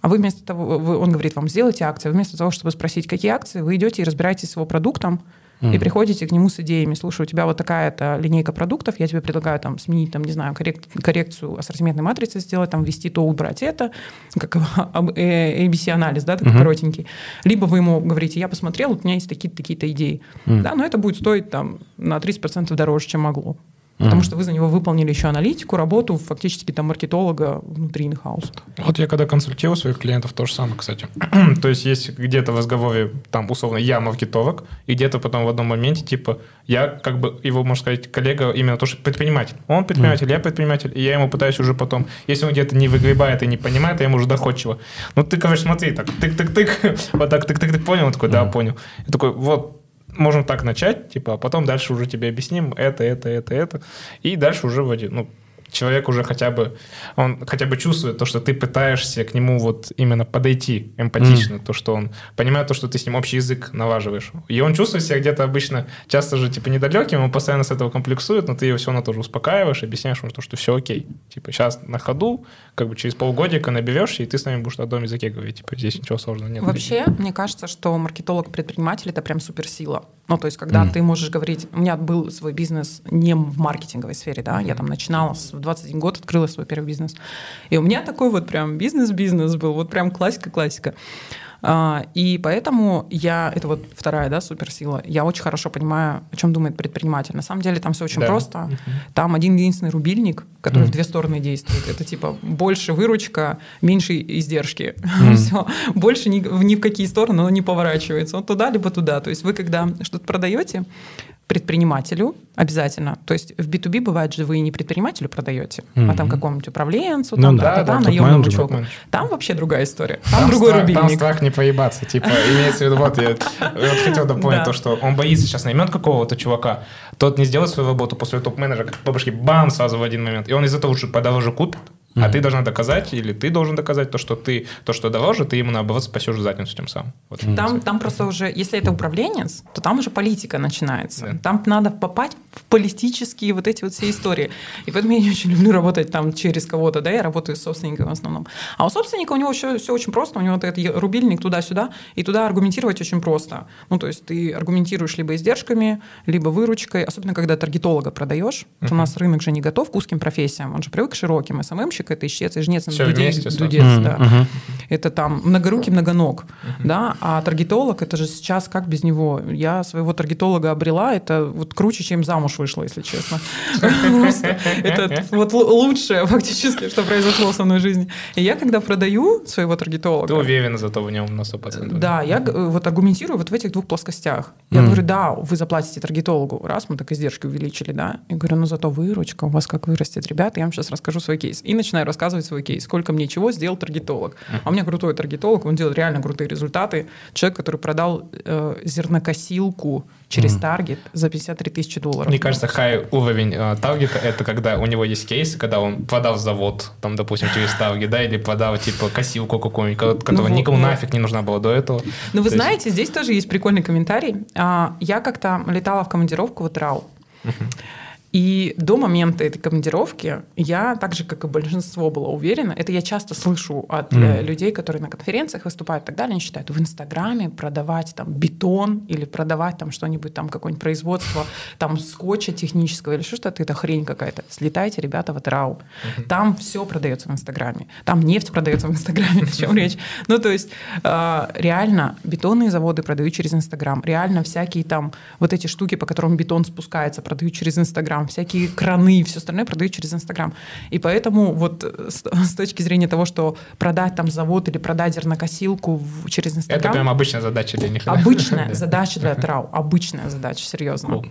а вы вместо того, вы, он говорит вам, сделайте акции, вместо того, чтобы спросить, какие акции, вы идете и разбираетесь с его продуктом, и приходите к нему с идеями. Слушай, у тебя вот такая-то линейка продуктов, я тебе предлагаю там сменить, там, не знаю, коррек- коррекцию ассортиментной матрицы сделать, там, ввести то, убрать это, *laughs* как ABC-анализ, да, такой mm-hmm. коротенький. Либо вы ему говорите, я посмотрел, у меня есть такие-то такие идеи. Mm. Да, но это будет стоить там на 30% дороже, чем могло. Потому что вы за него выполнили еще аналитику, работу фактически там маркетолога внутри инхауса. Вот я когда консультирую своих клиентов, то же самое, кстати. *clears throat* то есть есть где-то в разговоре, там, условно, я маркетолог, и где-то потом в одном моменте, типа, я как бы его, можно сказать, коллега именно то, что предприниматель. Он предприниматель, mm. я предприниматель, и я ему пытаюсь уже потом, если он где-то не выгребает и не понимает, я ему уже доходчиво. Ну, ты, короче, смотри, так, тык-тык-тык, *laughs* вот так, тык-тык-тык, понял? Он такой, да, понял. Я такой, вот, можем так начать, типа, а потом дальше уже тебе объясним это, это, это, это. И дальше уже вводи. Ну, человек уже хотя бы, он хотя бы чувствует то, что ты пытаешься к нему вот именно подойти эмпатично, mm. то, что он понимает то, что ты с ним общий язык налаживаешь. И он чувствует себя где-то обычно, часто же, типа, недалеким, он постоянно с этого комплексует, но ты его все равно тоже успокаиваешь, объясняешь ему, то, что все окей. Типа, сейчас на ходу, как бы через полгодика наберешься, и ты с нами будешь на одном языке говорить. Типа, здесь ничего сложного нет. Вообще, мне кажется, что маркетолог-предприниматель — это прям суперсила. Ну, то есть, когда mm. ты можешь говорить... У меня был свой бизнес не в маркетинговой сфере, да, я там начинала с 21 год открыла свой первый бизнес. И у меня такой вот прям бизнес-бизнес был, вот прям классика-классика. А, и поэтому я, это вот вторая, да, суперсила, я очень хорошо понимаю, о чем думает предприниматель. На самом деле там все очень да. просто. Там один единственный рубильник, который mm. в две стороны действует. Это типа больше выручка, меньше издержки. Mm. *laughs* все. Больше ни, ни в какие стороны он не поворачивается. Он туда, либо туда. То есть вы когда что-то продаете, предпринимателю обязательно. То есть в B2B бывает же вы не предпринимателю продаете, mm-hmm. а там какому-нибудь управленцу, ну, там, да, да, да, наемному человеку. Там вообще другая история. Там, там другой страх, рубильник. Там страх не поебаться. Типа, имеется в виду, вот я вот хотел дополнить то, что он боится сейчас наймет какого-то чувака, тот не сделает свою работу после топ-менеджера, как по башке, бам, сразу в один момент. И он из-за того, что подороже купит, Mm-hmm. А ты должна доказать, или ты должен доказать то, что ты, то, что дороже, ты ему наоборот спасешь задницу тем самым. Вот. Там, там просто уже, если это управленец, то там уже политика начинается. Да. Там надо попасть в политические вот эти вот все истории. И поэтому я не очень люблю работать там через кого-то, да, я работаю с собственником в основном. А у собственника у него все, все очень просто, у него вот этот рубильник туда-сюда, и туда аргументировать очень просто. Ну, то есть ты аргументируешь либо издержками, либо выручкой, особенно когда таргетолога продаешь. Uh-huh. У нас рынок же не готов к узким профессиям, он же привык к широким. СММщик Ямщик, это ищец и жнец, Все дудец, вместе, дудец mm-hmm. да. Uh-huh. Это там многорукий, многоног, uh-huh. да, а таргетолог, это же сейчас как без него? Я своего таргетолога обрела, это вот круче, чем замуж вышла, если честно. *laughs* Это вот лучшее фактически, что произошло со мной в жизни. И я, когда продаю своего таргетолога... Ты уверена зато в нем на 100%. Да, я вот аргументирую вот в этих двух плоскостях. Я говорю, да, вы заплатите таргетологу, раз мы так издержки увеличили, да. Я говорю, ну зато выручка у вас как вырастет, ребята, я вам сейчас расскажу свой кейс. И начинаю рассказывать свой кейс, сколько мне чего сделал таргетолог. А у меня крутой таргетолог, он делает реально крутые результаты. Человек, который продал э, зернокосилку через mm. таргет за 53 тысячи долларов. Мне кажется, хай уровень э, таргета — это когда у него есть кейс, когда он продал завод, там, допустим, через таргет, да, или продал, типа, косилку какую-нибудь, которая ну, никому вот. нафиг не нужна была до этого. Ну, вы То знаете, есть... здесь тоже есть прикольный комментарий. А, я как-то летала в командировку в Атырау. Uh-huh. И до момента этой командировки я, так же, как и большинство, была уверена, это я часто слышу от мм. людей, которые на конференциях выступают и так далее, они считают, в Инстаграме продавать там бетон или продавать там что-нибудь, там какое-нибудь производство там скотча технического или что-то, это хрень какая-то. Слетайте, ребята, в Атрау. Mm-hmm. Там все продается в Инстаграме. Там нефть продается в Инстаграме, *laughs* о чем речь. Ну, то есть а, реально бетонные заводы продают через Инстаграм. Реально всякие там вот эти штуки, по которым бетон спускается, продают через Инстаграм Инстаграм, всякие краны и все остальное продают через Инстаграм. И поэтому вот с, *laughs* с точки зрения того, что продать там завод или продать зернокосилку в, через Инстаграм... Это прям обычная задача для них. Обычная *laughs* задача для трау, *laughs* обычная задача, серьезно.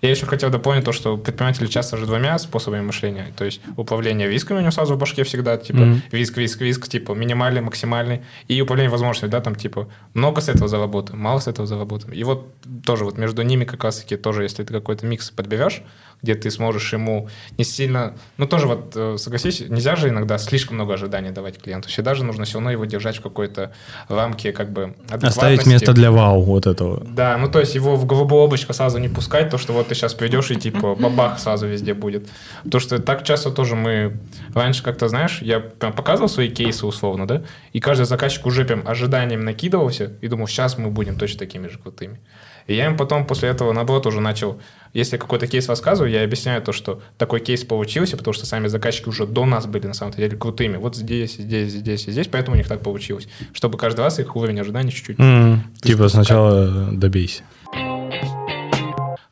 Я еще хотел дополнить то, что предприниматели часто же двумя способами мышления. То есть управление рисками у него сразу в башке всегда, типа, mm-hmm. риск, риск, риск, типа, минимальный, максимальный. И управление возможностями, да, там, типа, много с этого заработаем, мало с этого заработаем. И вот тоже вот между ними как раз-таки тоже, если ты какой-то микс подберешь, где ты сможешь ему не сильно... Ну, тоже вот, э, согласись, нельзя же иногда слишком много ожиданий давать клиенту. Всегда же нужно все равно его держать в какой-то рамке как бы Оставить место для вау вот этого. Да, ну, то есть его в голубое облачко сразу не пускать, то, что вот ты сейчас придешь и типа бабах сразу везде будет. То, что так часто тоже мы... Раньше как-то, знаешь, я прям показывал свои кейсы условно, да, и каждый заказчик уже прям ожиданием накидывался и думал, сейчас мы будем точно такими же крутыми. И я им потом после этого, наоборот, уже начал, если какой-то кейс рассказываю, я объясняю то, что такой кейс получился, потому что сами заказчики уже до нас были, на самом деле, крутыми. Вот здесь, здесь, здесь и здесь, поэтому у них так получилось. Чтобы каждый раз их уровень ожиданий чуть-чуть... Mm, типа сначала добейся.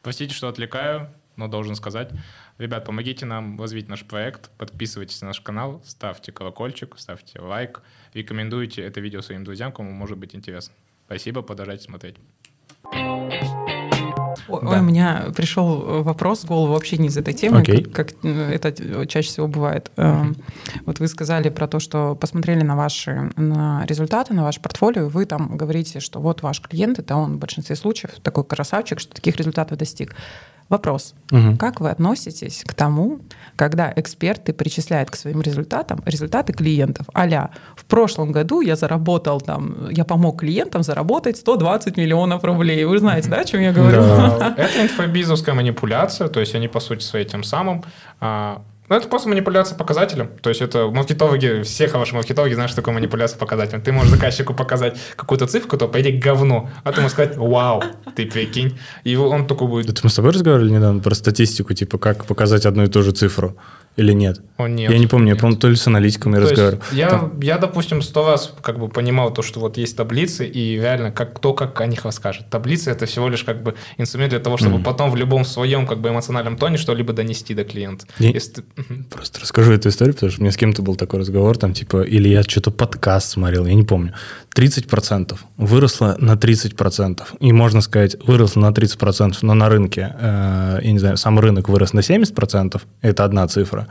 Простите, что отвлекаю, но должен сказать. Ребят, помогите нам развить наш проект, подписывайтесь на наш канал, ставьте колокольчик, ставьте лайк, рекомендуйте это видео своим друзьям, кому может быть интересно. Спасибо, продолжайте смотреть. Ой, да. у меня пришел вопрос в голову вообще не из этой темы, okay. как, как э, это чаще всего бывает. Uh-huh. Вот вы сказали про то, что посмотрели на ваши на результаты, на ваше портфолио, вы там говорите, что вот ваш клиент, это он в большинстве случаев такой красавчик, что таких результатов достиг. Вопрос. Угу. Как вы относитесь к тому, когда эксперты причисляют к своим результатам результаты клиентов? Аля, в прошлом году я заработал там, я помог клиентам заработать 120 миллионов рублей. Вы знаете, да, о чем я говорю? Да. Это инфобизовская манипуляция, то есть они, по сути, своей тем самым а, ну, это просто манипуляция показателем. То есть это маркетологи, все хорошие маркетологи знают, что такое манипуляция показателем. Ты можешь заказчику показать какую-то цифру, которая, по идее, говно, а ты можешь сказать, вау, ты прикинь. И он только будет... Это мы с тобой разговаривали недавно про статистику, типа, как показать одну и ту же цифру или нет? О, нет. Я не помню, нет. я помню, то ли с аналитиками то разговаривал. Я, Там... я, допустим, сто раз как бы понимал то, что вот есть таблицы, и реально как, кто как о них расскажет. Таблицы – это всего лишь как бы инструмент для того, чтобы mm. потом в любом своем как бы эмоциональном тоне что-либо донести до клиента. Я... Если. Просто расскажу эту историю, потому что у меня с кем-то был такой разговор, там типа, или я что-то подкаст смотрел, я не помню. 30% выросло на 30%. И можно сказать, выросло на 30%, но на рынке, э, я не знаю, сам рынок вырос на 70%, это одна цифра.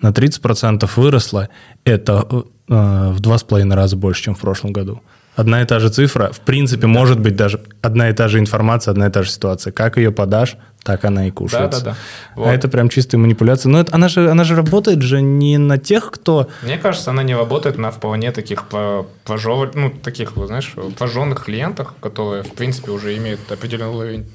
На 30% выросло, это э, в два с половиной раза больше, чем в прошлом году одна и та же цифра, в принципе, да. может быть даже одна и та же информация, одна и та же ситуация. Как ее подашь, так она и кушается. Да, да, да. Вот. А это прям чистая манипуляция. Но это, она, же, она же работает же не на тех, кто... Мне кажется, она не работает на вполне таких пожевок, ну, таких, знаешь, пожженных клиентах, которые, в принципе, уже имеют определенный уровень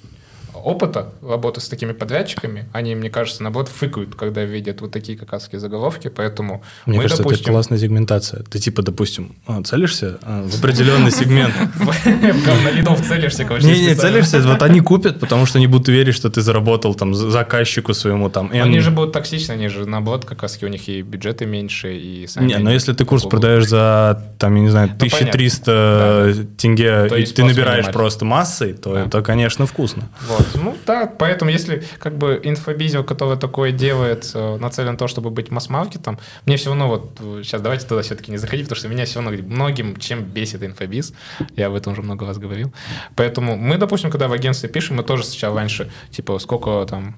опыта работы с такими подрядчиками, они, мне кажется, наоборот, фыкают, когда видят вот такие какасские заголовки, поэтому Мне мы, кажется, допустим... это классная сегментация. Ты типа, допустим, а, целишься а, в определенный сегмент. *laughs* На лидов целишься, Не, не, целишься, вот они купят, потому что они будут верить, что ты заработал там заказчику своему там. Они же будут токсичны, они же наоборот, как раз у них и бюджеты меньше, и Не, но если ты курс продаешь за, там, я не знаю, 1300 ну, тенге, и ты набираешь просто массой, то это, конечно, вкусно. Вот. Ну да, поэтому если как бы инфобизио, который такое делает, э, нацелен на то, чтобы быть масс-маркетом, мне все равно вот сейчас давайте туда все-таки не заходить, потому что меня все равно многим чем бесит инфобиз, я об этом уже много раз говорил. Поэтому мы, допустим, когда в агентстве пишем, мы тоже сначала раньше, типа, сколько там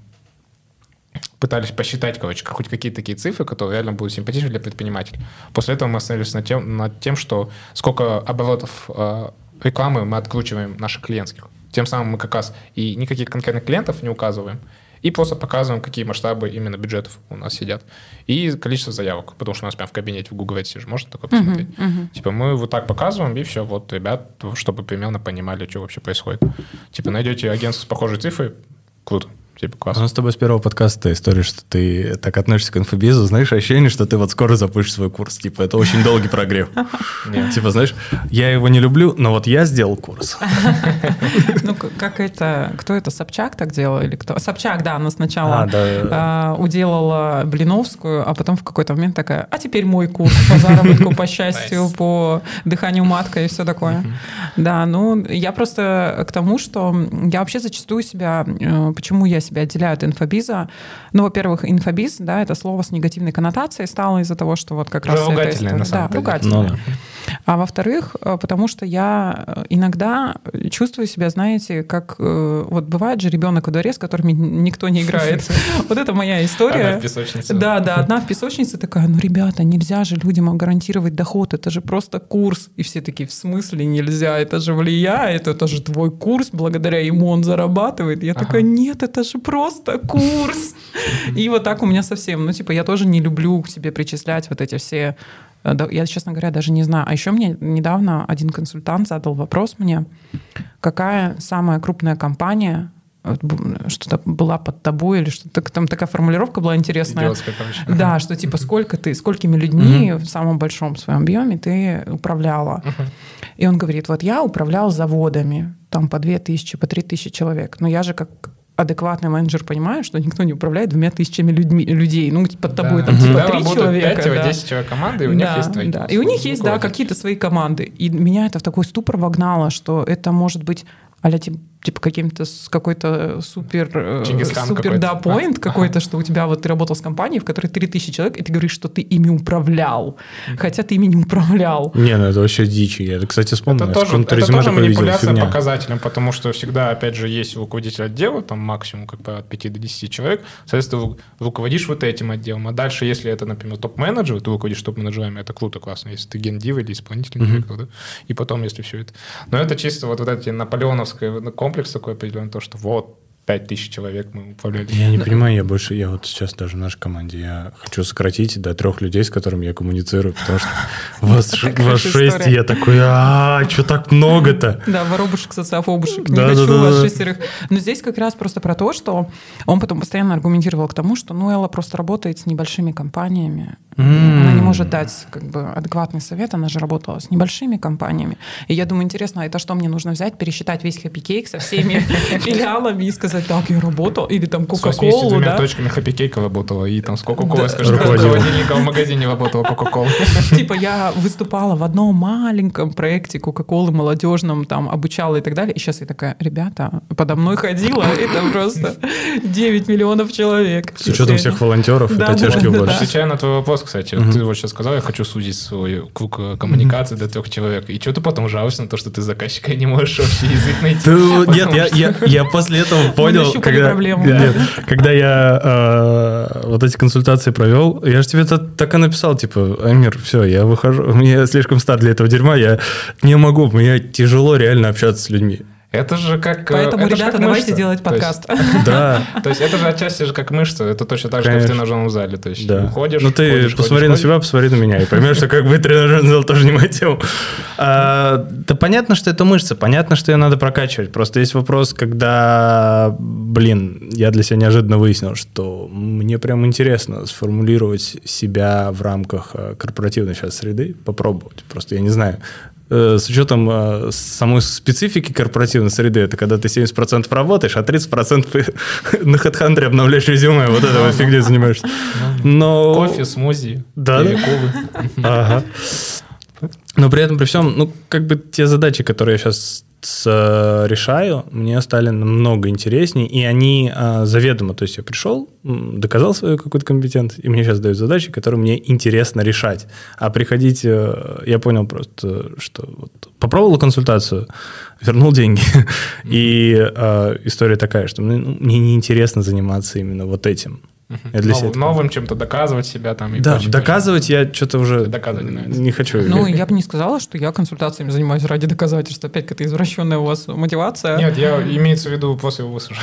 пытались посчитать, короче, хоть какие-то такие цифры, которые реально будут симпатичны для предпринимателя. После этого мы остановились над тем, над тем что сколько оборотов э, рекламы мы откручиваем наших клиентских. Тем самым мы как раз и никаких конкретных клиентов не указываем, и просто показываем, какие масштабы именно бюджетов у нас сидят. И количество заявок, потому что у нас прям в кабинете в Google Ads же можно такое посмотреть. Uh-huh, uh-huh. Типа мы вот так показываем, и все, вот, ребят, чтобы примерно понимали, что вообще происходит. Типа найдете агентство с похожей цифрой, круто. Типа класс. У нас с тобой с первого подкаста история, что ты так относишься к инфобизу, знаешь, ощущение, что ты вот скоро запустишь свой курс. Типа, это очень долгий прогрев. *laughs* Типа, знаешь, я его не люблю, но вот я сделал курс. *laughs* Ну, как это, кто это, Собчак так делал или кто? Собчак, да, она сначала а, а, уделала Блиновскую, а потом в какой-то момент такая, а теперь мой курс по заработку, по *laughs* счастью, по дыханию матка и все такое. Да, ну, я просто к тому, что я вообще зачастую себя, э, почему я себя отделяю от инфобиза. Ну, во-первых, инфобиз, да, это слово с негативной коннотацией стало из-за того, что вот как раз... Ругательное, на самом да, деле. Ругательное. Ну, да. А во-вторых, э, потому что я э, иногда чувствую себя, знаете, как э, вот бывает же ребенок во дворе, с которыми никто не играет. *laughs* Вот это моя история. Одна в песочнице. Да, да, одна в песочнице такая, ну, ребята, нельзя же людям гарантировать доход, это же просто курс. И все такие, в смысле нельзя? Это же влияет, это же твой курс, благодаря ему он зарабатывает. Я такая, нет, это же просто курс. И вот так у меня совсем, ну, типа, я тоже не люблю к себе причислять вот эти все Э, я, честно говоря, даже не знаю. А еще мне недавно один консультант задал вопрос мне, какая самая крупная компания что-то была под тобой или что-то там такая формулировка была интересная. Да, что типа сколько ты, сколькими людьми в самом большом своем объеме ты управляла. И он говорит, вот я управлял заводами, там по две тысячи, по три тысячи человек. Но я же как адекватный менеджер понимает, что никто не управляет двумя тысячами людьми, людей. Ну, под тобой да. там типа три человека. 5 да. 10 человек команды, и у да, них есть твои. Да. И у них есть, да, какие-то свои команды. И меня это в такой ступор вогнало, что это может быть а типа, типа каким-то с какой-то супер, э, супер, да, поинт а, какой-то, ага. что у тебя вот ты работал с компанией, в которой 3000 человек, и ты говоришь, что ты ими управлял, хотя ты ими не управлял. Не, ну это вообще дичь. Я, кстати, вспомнил. Это тоже, это тоже манипуляция видел, показателем, потому что всегда, опять же, есть руководитель отдела, там максимум как бы от 5 до 10 человек, соответственно, руководишь вот этим отделом. А дальше, если это, например, топ-менеджер, ты руководишь топ-менеджерами, это круто, классно. Если ты гендив или исполнительный mm-hmm. директор, да? И потом, если все это... Но это чисто вот, вот эти наполеоновские комплекс такой определенный, то, что вот, 5000 человек мы управляли. Я не понимаю, я больше, я вот сейчас даже в нашей команде, я хочу сократить до трех людей, с которыми я коммуницирую, потому что *laughs* вас, вас шесть, и я такой, а, что так много-то? *laughs* Да, воробушек, социофобушек, не хочу вас шестерых. Но здесь как раз просто про то, что он потом постоянно аргументировал к тому, что ну, Элла просто работает с небольшими компаниями, может дать как бы адекватный совет, она же работала с небольшими компаниями. И я думаю, интересно, а это что мне нужно взять, пересчитать весь Happy Cake со всеми *laughs* филиалами и сказать, так, я работал, или там Кока-Колу, да? точками Happy Cake работала, и там с Кока-Колой, скажем, руководителем в магазине работала Кока-Кола. *laughs* Типа я выступала в одном маленьком проекте Кока-Колы молодежном, там обучала и так далее. И сейчас я такая, ребята, подо мной ходила, это просто 9 миллионов человек. С учетом всех волонтеров, это тяжкий больше. Отвечая на твой вопрос, кстати. Ты вот сейчас сказал, я хочу сузить свой круг э, коммуникации угу. до трех человек. И что ты потом жалуешься на то, что ты заказчика не можешь общий язык найти? Нет, я, я, я после этого понял, когда, нет, когда я э, вот эти консультации провел, я же тебе так и написал, типа, Амир, все, я выхожу, *laughs* мне слишком стар для этого дерьма, я не могу, мне тяжело реально общаться с людьми. Это же как... Э, Поэтому, это ребята, как давайте мышца. делать подкаст. *laughs* То есть, да. То есть это же отчасти же как мышца. Это точно так же, как в тренажерном зале. То есть да. уходишь, Ну ты ходишь, посмотри ходишь, на себя, посмотри на меня, и поймешь, что как бы тренажерный зал тоже не моя тема. А, да понятно, что это мышца, понятно, что ее надо прокачивать. Просто есть вопрос, когда, блин, я для себя неожиданно выяснил, что мне прям интересно сформулировать себя в рамках э, корпоративной сейчас среды, попробовать. Просто я не знаю, с учетом э, самой специфики корпоративной среды, это когда ты 70% работаешь, а 30% *laughs* на HeadHunter обновляешь резюме, вот это вот фигней занимаешься. Но... Кофе, смузи, да? Ага. Но при этом, при всем, ну, как бы те задачи, которые я сейчас Э, решаю, мне стали намного интереснее, и они а, заведомо, то есть я пришел, доказал свою какую-то компетентность, и мне сейчас дают задачи, которые мне интересно решать. А приходить, э, я понял просто, что вот, попробовал консультацию, вернул деньги, *laughs* и а, история такая, что мне, ну, мне неинтересно заниматься именно вот этим. Я для Нов, себя новым чем-то доказывать себя там. И да, прочее, доказывать прочее. я что-то уже доказывать не, не хочу. Ну, я бы не сказала, что я консультациями занимаюсь ради доказательства. Опять какая-то извращенная у вас мотивация. Нет, я имеется в виду после высуши.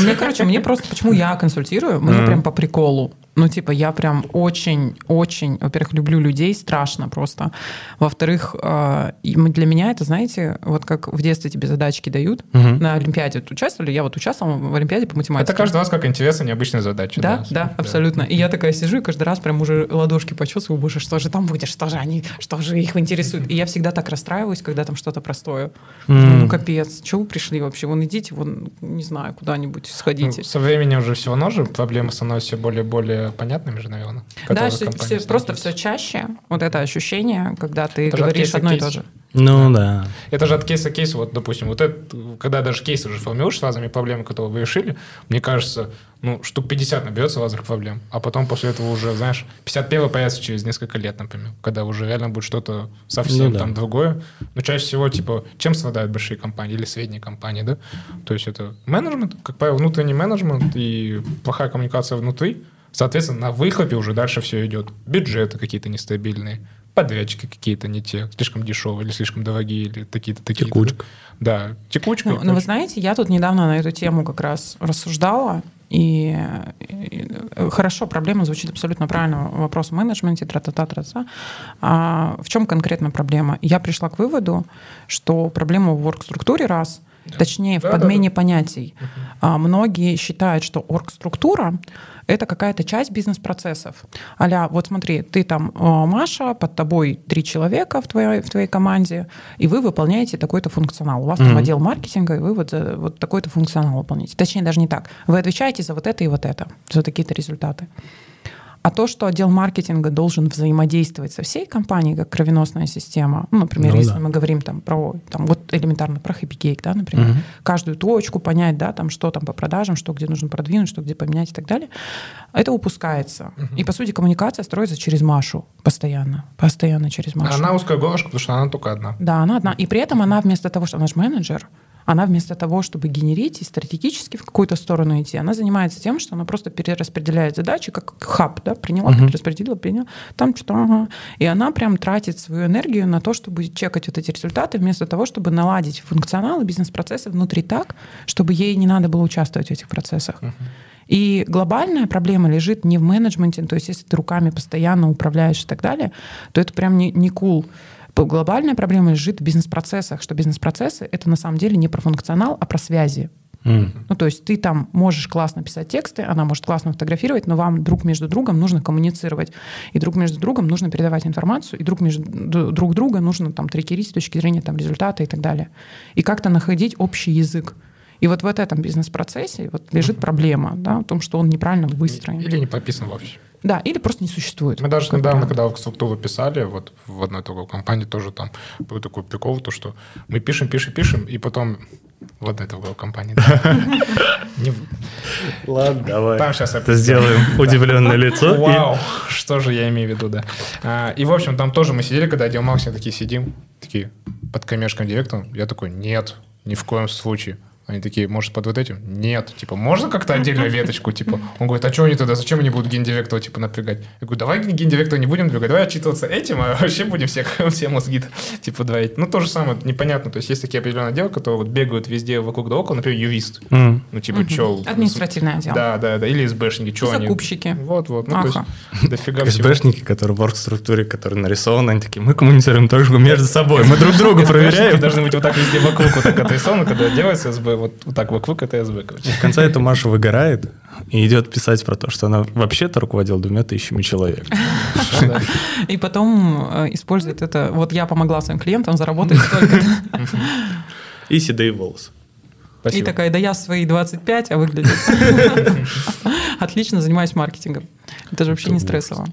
Мне, короче, мне просто, почему я консультирую, мне прям по приколу. Ну, типа, я прям очень-очень, во-первых, люблю людей, страшно просто. Во-вторых, э, для меня это, знаете, вот как в детстве тебе задачки дают угу. на Олимпиаде. Участвовали? Я вот участвовала в Олимпиаде по математике. Это каждый раз как интересно, необычная задача. Да, да, да, абсолютно. И я такая сижу и каждый раз прям уже ладошки почувствую, боже, что же там будет, что же они, что же их интересует. И я всегда так расстраиваюсь, когда там что-то простое. Mm. Ну, капец, что вы пришли вообще? Вон идите, вон, не знаю, куда-нибудь сходите. Ну, со временем уже все равно же проблемы становятся все более-более понятными же, наверное. Да, все, все, просто все чаще вот это ощущение, когда ты это говоришь одно и то же. Ну да. Это же от кейса к кейсу, вот, допустим, вот это, когда даже кейсы уже формируешь с разными проблемами, которые вы решили, мне кажется, ну, штук 50 наберется разных проблем, а потом после этого уже, знаешь, 51 появится через несколько лет, например, когда уже реально будет что-то совсем Ну да. там другое. Но чаще всего, типа, чем страдают большие компании или средние компании, да? То есть это менеджмент, как правило, внутренний менеджмент и плохая коммуникация внутри. Соответственно, на выхлопе уже дальше все идет. Бюджеты какие-то нестабильные, подрядчики какие-то не те, слишком дешевые или слишком дорогие, или такие-то такие. Текучка. Да, текучка. Ну, ну, вы знаете, я тут недавно на эту тему как раз рассуждала, и, и, хорошо, проблема звучит абсолютно правильно. Вопрос в менеджменте, тра-та-та, тра-та. А в чем конкретно проблема? Я пришла к выводу, что проблема в оргструктуре раз, точнее, в Да, да, подмене понятий. А, многие считают, что оргструктура это какая-то часть бизнес-процессов. Аля, вот смотри, ты там э, Маша, под тобой три человека в твоей, в твоей команде, и вы выполняете такой-то функционал. У вас там Мгм. отдел маркетинга, и вы вот, за- вот такой-то функционал выполняете. Точнее, даже не так. Вы отвечаете за вот это и вот это, за такие-то результаты. А то, что отдел маркетинга должен взаимодействовать со всей компанией, как кровеносная система, ну, например, Ну если да. мы говорим там про, там, вот элементарно про Cake, да, например, Мгм. каждую точку понять, да, там, что там по продажам, что где нужно продвинуть, что где поменять и так далее, это упускается. И, по сути, коммуникация строится через Машу постоянно, постоянно через Машу. Она узкая горлышко, потому что она только одна. Да, она одна. И при этом она вместо того, что она же менеджер, она вместо того, чтобы генерить и стратегически в какую-то сторону идти, она занимается тем, что она просто перераспределяет задачи, как хаб, да, приняла, Мгм. перераспределила, приняла, там что-то, ага. И она прям тратит свою энергию на то, чтобы чекать вот эти результаты, вместо того, чтобы наладить функционал и бизнес-процессы внутри так, чтобы ей не надо было участвовать в этих процессах. И глобальная проблема лежит не в менеджменте, то есть если ты руками постоянно управляешь и так далее, то это прям не, не cool. Глобальная проблема лежит в бизнес-процессах, что бизнес-процессы — это на самом деле не про функционал, а про связи. Ну, то есть ты там можешь классно писать тексты, она может классно фотографировать, но вам друг между другом нужно коммуницировать. И друг между другом нужно передавать информацию, и друг между друг друга нужно там трекерить с точки зрения там, результата и так далее. И как-то находить общий язык. И вот в этом бизнес-процессе вот лежит проблема, да, в том, что он неправильно выстроен. Или не прописан вообще. Да, или просто не существует. Мы даже недавно, вариант. когда структуру писали, вот в одной такой компании тоже там был такой прикол, то что мы пишем, пишем, пишем, и потом в одной такой компании. *laughs* Ладно, давай. Там сейчас Это сделаем *laughs* удивленное лицо. Вау, что же я имею в виду, да. А, И, в общем, там тоже мы сидели, когда отдел маркетинга такие сидим, такие под коммерческим директором. Я такой, нет, ни в коем случае. Они такие, может, под вот этим? Нет. Типа, можно как-то отдельную веточку? Типа, он говорит, а что они тогда, зачем они будут гендиректора, типа, напрягать? Я говорю, давай гендиректора не будем двигать, давай отчитываться этим, а вообще будем все, *laughs* все мозги, типа, двоить. Ну, то же самое, непонятно. То есть, есть такие определенные отделы, которые вот бегают везде вокруг да около, например, юрист. М. Ну, типа, чё? Административный отдел. Да, да, да. Или СБшники, что они? Закупщики. Вот, вот. Ну, то есть, Ага. *laughs* дофига всего. СБшники, которые в оргструктуре, которые нарисованы, они такие, мы коммуницируем тоже между собой, мы друг друга проверяем. должны быть вот так везде вокруг, вот так отрисованы, когда делается СБ, вот, вот так вокруг это СБ, короче. В конце это Маша выгорает и идет писать про то, что она вообще-то руководила двумя тысячами человек. И потом э, использует это. Вот я помогла своим клиентам заработать столько. И седые волосы. И Спасибо. такая, да я свои 25, а выглядит. *laughs* Отлично занимаюсь маркетингом. Это же вообще не стрессово.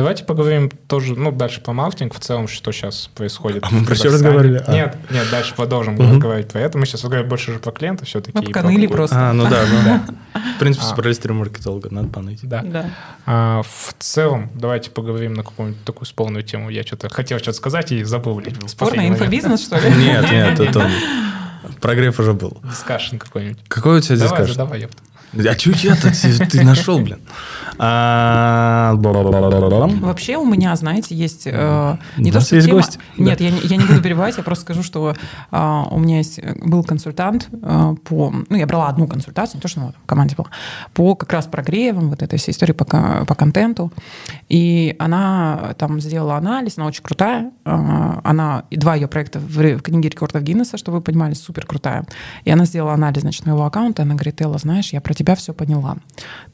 Давайте поговорим тоже, ну, дальше по маркетингу в целом, что сейчас происходит. А мы про Казахстане. разговаривали? А. Нет, нет, дальше продолжим Мгм. разговаривать про это. Мы сейчас разговариваем больше уже про клиентов все-таки. Мы и пока про просто. А, ну да, ну. В принципе, А. собрались три маркетолога, надо поныть. Да. Да. А, в целом, давайте поговорим на какую-нибудь такую спорную тему. Я что-то хотел что-то сказать и забыл. блин, Спорный инфобизнес, что ли? Нет, нет, это *laughs* прогрев уже был. Дискашн какой-нибудь. Какой у тебя здесь Давай, давай, ёпта. А чё я-то ты, нашел, блин? А. Вообще у меня, знаете, есть э, не то, что есть гость. Нет, я, не- буду перебивать, я просто скажу, что а, у меня есть, э, был консультант э, по... Ну, я брала одну консультацию, не то, что в команде была, по как раз прогревам, вот этой всей истории по, ко- по контенту. И она там сделала анализ, она очень крутая. Она, два ее проекта в книге рекордов Гиннесса, чтобы вы понимали, супер крутая. И она сделала анализ, значит, моего аккаунта, она говорит, Элла, знаешь, я про тебя все поняла.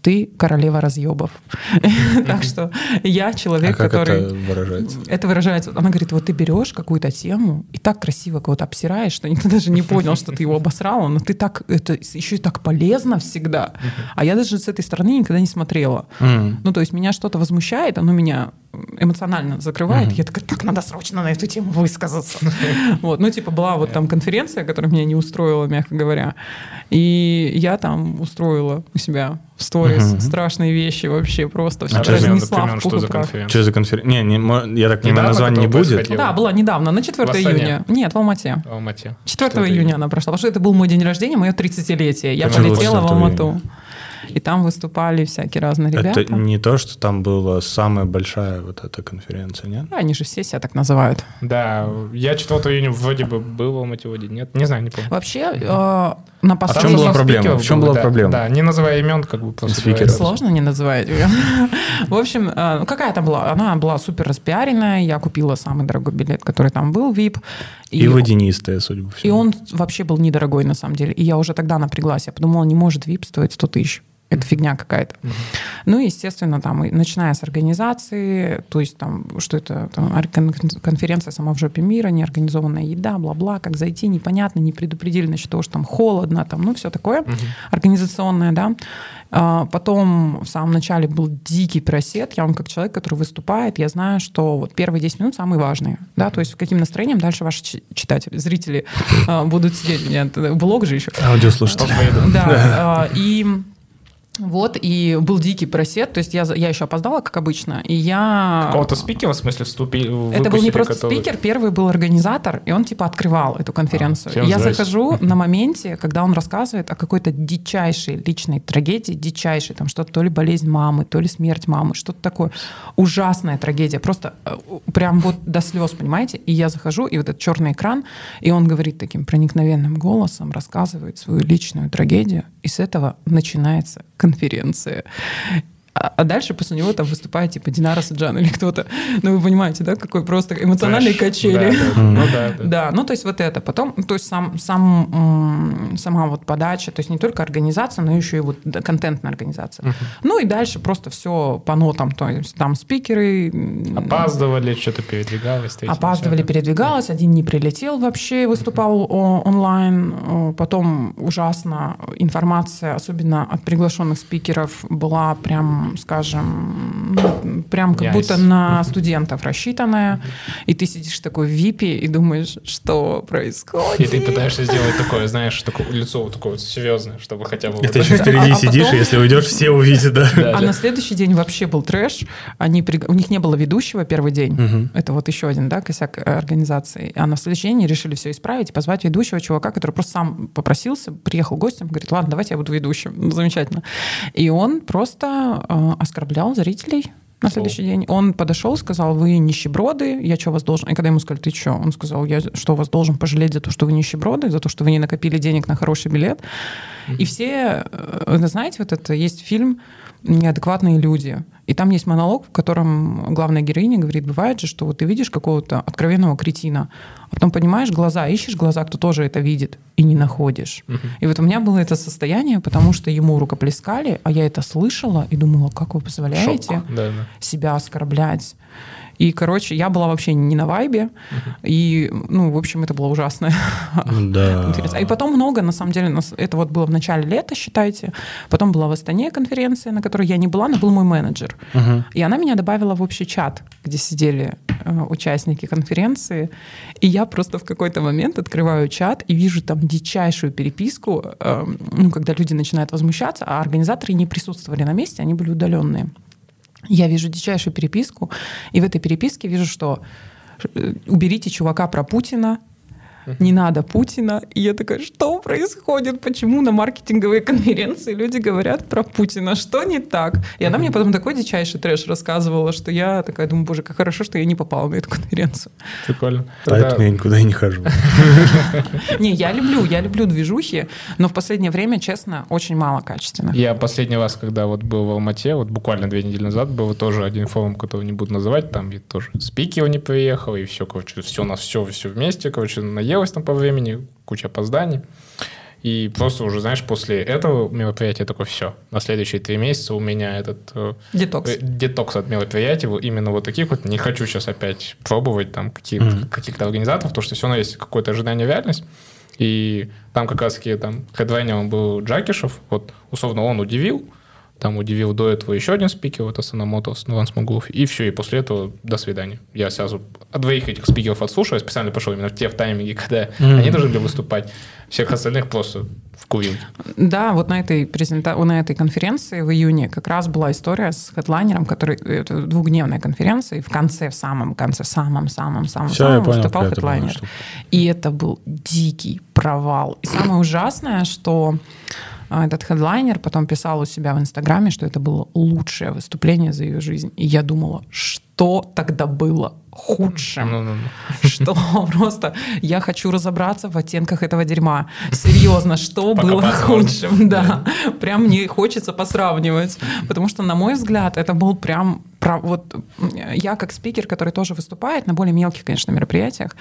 Ты королева разъебов. *laughs* Так что я А человек, как который... это выражается? Это выражается. Она говорит, вот ты берешь какую-то тему и так красиво кого-то обсираешь, что никто даже не понял, что ты его *laughs* обосрала, но ты так, это еще и так полезно всегда. А я даже с этой стороны никогда не смотрела. Ну, то есть меня что-то возмущает, оно меня эмоционально закрывает. Я такая, так, надо срочно на эту тему высказаться. *laughs* Вот, ну, типа, была вот там конференция, которая меня не устроила, мягко говоря. И я там устроила у себя в сторис страшные вещи вообще просто. Все А разнесла в пух что и за прах. конференция? Что за конференция? Не, не, я так понимаю, название не будет. Да, была недавно, на 4 В Астане? июня. Нет, в Алмате. В Алмате. 4 4 июня она прошла, потому что это был мой день рождения, мое 30-летие. Я Почему полетела в 4 Алмату. И там выступали всякие разные ребята. Это не то, что там была самая большая вот эта конференция, нет? Ну, Они же все себя так называют. Да, я 4 июня вроде бы был в Алмате вроде, нет? Не знаю, не помню. Вообще, э, на А в чем последнем... была проблема? спикеров В чем была да, проблема? Да, не называя имен, как бы просто Спикеров. Сложно не называть ее. *laughs* В общем, э, ну, какая там была? Она была супер распиаренная. Я купила самый дорогой билет, который там был, VIP. И водянистая, судя по И всему. он вообще был недорогой, на самом деле. И я уже тогда напряглась. Я подумала, не может VIP стоить 100 тысяч. Это фигня какая-то. Ну, и, естественно, там, и начиная с организации, то есть там, что это, там, конференция сама в жопе мира, неорганизованная еда, бла-бла, как зайти, непонятно, не предупредили насчет того, что там холодно, там, ну, все такое организационное, да. А, Потом в самом начале был дикий просед. Я вам как человек, который выступает, я знаю, что вот первые 10 минут самые важные. Да? То есть каким настроением дальше ваши чи- читатели, зрители а, будут сидеть. Нет, блог же еще. Аудиослушатели. Да, *laughs* а, и вот, и был дикий просед, то есть я, я еще опоздала, как обычно, и я... Какого-то спикера, в смысле, вступил? Это был не просто спикер, первый был организатор, и он типа открывал эту конференцию. А, всем И я здрасте. захожу *laughs* на моменте, когда он рассказывает о какой-то дичайшей личной трагедии, дичайшей, там что-то то ли болезнь мамы, то ли смерть мамы, что-то такое. Ужасная трагедия, просто э, прям вот до слез, понимаете? И я захожу, и вот этот черный экран, и он говорит таким проникновенным голосом, рассказывает свою личную трагедию, и с этого начинается конференция. А а дальше после него там выступает типа Динара Саджан или кто-то. Ну, вы понимаете, да, какой просто эмоциональные качели. Да, да, ну да, да. Да, ну то есть вот это. Потом, то есть сам, сам, сама вот подача, то есть не только организация, но еще и вот контентная организация. Ну и дальше просто все по нотам, то есть там спикеры. Опаздывали, что-то передвигалось. Опаздывали, десятое. передвигалась, один не прилетел вообще, выступал о- онлайн. Потом ужасно информация, особенно от приглашенных спикеров, была прям, скажем, ну, прям как Ясь. будто на студентов рассчитанная. И ты сидишь такой в випе и думаешь, что происходит. И ты пытаешься сделать такое, знаешь, такое лицо вот такое вот серьезное, чтобы хотя бы... И вот ты еще впереди А- а сидишь, потом- если уйдешь, все увидят, да. Да, А да. на следующий день вообще был трэш. Они У них не было ведущего первый день. Это вот еще один, да, косяк организации. А на следующий день они решили все исправить и позвать ведущего чувака, который просто сам попросился, приехал гостем, говорит, ладно, давайте я буду ведущим. Ну, замечательно. И он просто оскорблял зрителей на следующий день. Он подошел, сказал, вы нищеброды, я что вас должен... И когда ему сказали, ты что? Он сказал, я что вас должен пожалеть за то, что вы нищеброды, за то, что вы не накопили денег на хороший билет. И все, э, знаете, вот это есть фильм «Неадекватные люди». И там есть монолог, в котором главная героиня говорит, бывает же, что вот ты видишь какого-то откровенного кретина, а потом понимаешь глаза, ищешь глаза, кто тоже это видит, и не находишь. И вот у меня было это состояние, потому что ему рукоплескали, а я это слышала и думала, как вы позволяете Шок. Себя оскорблять. И, короче, я была вообще не на вайбе. И, ну, в общем, это было ужасно. Да. *laughs* И потом много, на самом деле, это вот было в начале лета, считайте. Потом была в Астане конференция, на которой я не была, но был мой менеджер. Мгм. И она меня добавила в общий чат, где сидели э, участники конференции. И я просто в какой-то момент открываю чат и вижу там дичайшую переписку, э, ну, когда люди начинают возмущаться, а организаторы не присутствовали на месте, они были удаленные. Я вижу дичайшую переписку, и в этой переписке вижу, что э, уберите чувака про Путина, не надо Путина. И я такая, что происходит? Почему на маркетинговой *laughs* конференции люди говорят про Путина? Что не так? И она мне потом такой дичайший трэш рассказывала, что я такая думаю, боже, как хорошо, что я не попала на эту конференцию. Прикольно. Поэтому Тогда- я никуда и не хожу. *laughs* Не, я люблю, я люблю движухи, но в последнее время, честно, очень мало качественно. Я последний раз, когда вот был в Алмате, вот буквально две недели назад, был тоже один форум, который не буду называть, там и тоже спикер не приехал, и все, короче, все у нас все, все вместе, короче, наелось там по времени, куча опозданий. И просто уже, знаешь, после этого мероприятия такое все. На следующие три месяца у меня этот э, Детокс. э, детокс от мероприятий, вот именно вот таких вот. Не хочу сейчас опять пробовать там какие-то, Мгм. каких-то организаторов, потому что все равно есть какое-то ожидание реальность. И там как раз таки там хедлайнером был Джакишев. Вот условно он удивил, там удивил до этого еще один спикер, вот Асана Мотос, Нурлан Смогулов, и все, и после этого до свидания. Я сразу от двоих этих спикеров отслушал, я специально пошел именно в те в тайминге, когда mm-hmm. они должны были выступать. Всех остальных просто в курилке. Да, вот на этой, презента... на этой конференции в июне как раз была история с хедлайнером, который... Это двухдневная конференция, и в конце, в самом конце, в самом-самом-самом самом выступал хедлайнер. И это был дикий провал. И самое ужасное, что этот хедлайнер потом писал у себя в Инстаграме, что это было лучшее выступление за ее жизнь. И я думала, что тогда было худшим. No, no, no. Что *laughs* просто я хочу разобраться в оттенках этого дерьма. Серьезно, что было худшим? *laughs* Да. Прям мне хочется посравнивать. Потому что, на мой взгляд, это был прям... Вот я как спикер, который тоже выступает на более мелких, конечно, мероприятиях,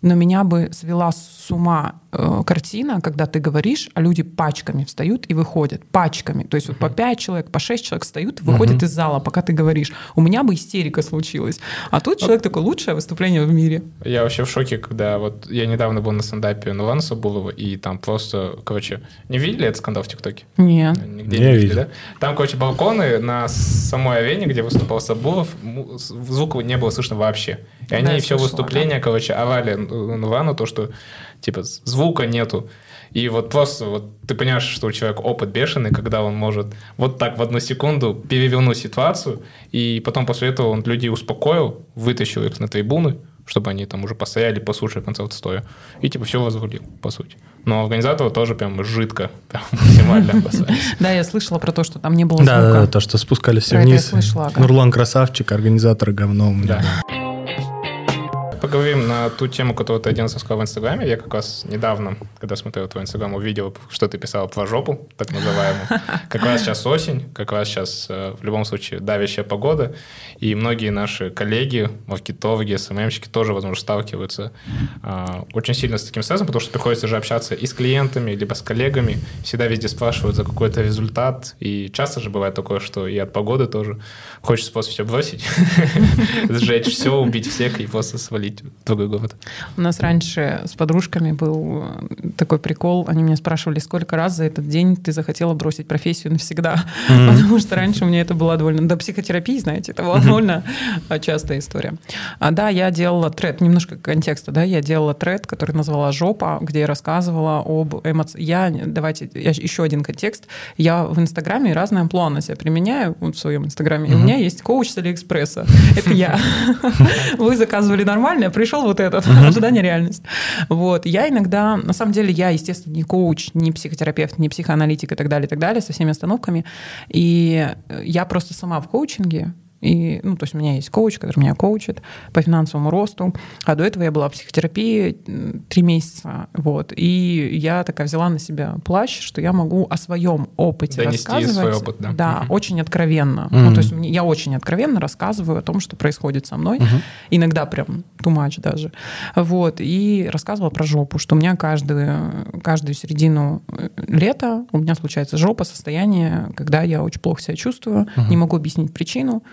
но меня бы свела с ума э, картина, когда ты говоришь, а люди пачками встают и выходят. Пачками. То есть uh-huh. вот по пять человек, по шесть человек встают и выходят uh-huh. из зала, пока ты говоришь. У меня бы истерика случилась. А тут человек такой, лучшее выступление в мире. Я вообще в шоке, когда вот я недавно был на стендапе Нурлана Сабулова, и там просто, короче, не видели этот скандал в ТикТоке? Нет. Нигде не, не видели, да? Там, короче, балконы на самой арене, где выступал Сабулов, звука не было слышно вообще. И они да, все слышала, выступления, да. короче, овали Нувану, то, что, типа, звука нету. И вот просто вот ты понимаешь, что у человека опыт бешеный, когда он может вот так в одну секунду перевернуть ситуацию, и потом после этого он людей успокоил, вытащил их на трибуны, чтобы они там уже постояли, послушали концерт стоя, и типа все возвалил, по сути. Но организаторы тоже прям жидко, прям *laughs* максимально. Да, я слышала про то, что там не было звука. Да, да, то, что спускались все вниз. Нурлан красавчик, организатор говном. Да поговорим на ту тему, которую ты один раз рассказал в Инстаграме. Я как раз недавно, когда смотрел твой Инстаграм, увидел, что ты писал про жопу, так называемую. *laughs* Как раз сейчас осень, как раз сейчас э, в любом случае давящая погода. И многие наши коллеги, маркетологи, СММщики тоже, возможно, сталкиваются а, очень сильно с таким стрессом, потому что приходится же общаться и с клиентами, либо с коллегами. Всегда везде спрашивают за какой-то результат. И часто же бывает такое, что и от погоды тоже хочется просто все бросить, *laughs* сжечь все, убить всех и просто свалить переехать в другой город? У нас раньше с подружками был э, такой прикол. Они меня спрашивали, сколько раз за этот день ты захотела бросить профессию навсегда. Mm-hmm. Потому что раньше у меня это было довольно... До психотерапии, знаете, это была довольно частая история. А, да, я делала тред, немножко контекста, да, я делала тред, который назвала «Жопа», где я рассказывала об эмоциях. Я, давайте, я, еще один контекст. Я в Инстаграме разные амплуа на себя применяю вот в своем Инстаграме. Mm-hmm. И у меня есть коуч с Алиэкспресса. Это я. *laughs* Вы заказывали нормально, пришел вот этот, uh-huh. ожидание реальность. Вот. Я иногда, на самом деле, я, естественно, не коуч, не психотерапевт, не психоаналитик и так далее, и так далее, со всеми остановками. И я просто сама в коучинге, и, ну, то есть у меня есть коуч, который меня коучит по финансовому росту. А до этого я была в психотерапии три месяца. Вот. И я такая взяла на себя плащ, что я могу о своем опыте Донести рассказывать. свой опыт, да. Да, угу. очень откровенно. Угу. Ну, то есть я очень откровенно рассказываю о том, что происходит со мной. Угу. Иногда прям too much даже. Вот. И рассказывала про жопу, что у меня каждую, каждую середину э, лета у меня случается жопа, состояние, когда я очень плохо себя чувствую, угу. не могу объяснить причину.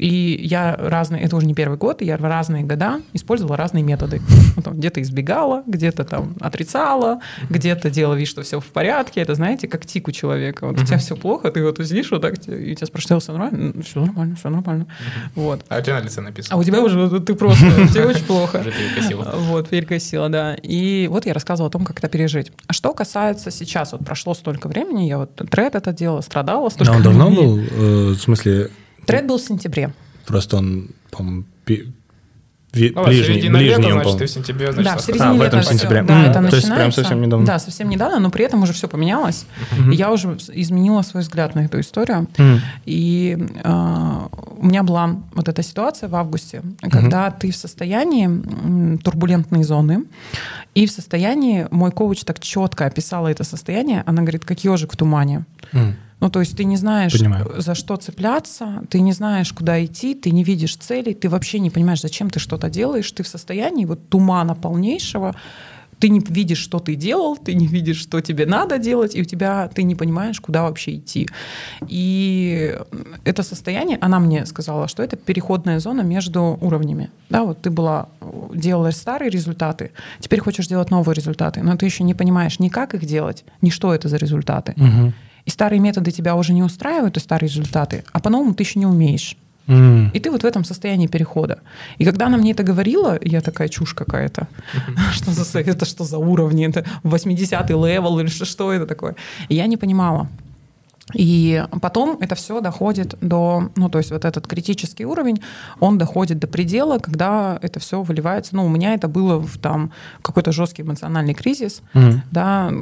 И я разные, это уже не первый год, и я в разные года использовала разные методы. Ну, где-то избегала, где-то там отрицала, где-то делала вид, что все в порядке. Это, знаете, как тик у человека. Вот у тебя все плохо, ты вот сидишь вот так, и тебя спрашивают, все нормально? Все нормально, все нормально. Вот. А у тебя на лице написано. А у тебя уже, ты просто, *laughs* тебе очень плохо. Уже перекосила. Вот, перекосила, да. И вот я рассказывала о том, как это пережить. А что касается сейчас, вот прошло столько времени, я вот тред это делала, страдала столько Да, он давно был, э, в смысле, Тред был в сентябре. Просто он, по-моему, ну, ближний, ближний лета, значит, ты в сентябре, значит, да, в середине а, лета в этом сентябре. Да, mm, это то есть прям совсем недавно. Да, совсем недавно, но при этом уже все поменялось. Mm-hmm. И я уже изменила свой взгляд на эту историю. Mm. И э, у меня была вот эта ситуация в августе, когда mm-hmm. ты в состоянии турбулентной зоны, и в состоянии, мой коуч так четко описала это состояние, она говорит, как ежик в тумане. Mm. Ну, то есть ты не знаешь, Понимаю. за что цепляться, ты не знаешь, куда идти, ты не видишь целей, ты вообще не понимаешь, зачем ты что-то делаешь, ты в состоянии вот тумана полнейшего, ты не видишь, что ты делал, ты не видишь, что тебе надо делать, и у тебя ты не понимаешь, куда вообще идти. И это состояние, она мне сказала, что это переходная зона между уровнями. Да, вот ты была, делала старые результаты, теперь хочешь делать новые результаты, но ты еще не понимаешь ни как их делать, ни что это за результаты. Угу. И старые методы тебя уже не устраивают, и старые результаты, а по-новому ты еще не умеешь. И ты вот в этом состоянии перехода. И когда она мне это говорила, я такая чушь какая-то. *laughs* Что за это что за уровни? Это 80-й level или что, что это такое? И я не понимала. И потом это все доходит до, ну, то есть вот этот критический уровень, он доходит до предела, когда это все выливается. Ну, у меня это было в там какой-то жесткий эмоциональный кризис, Мгм. да,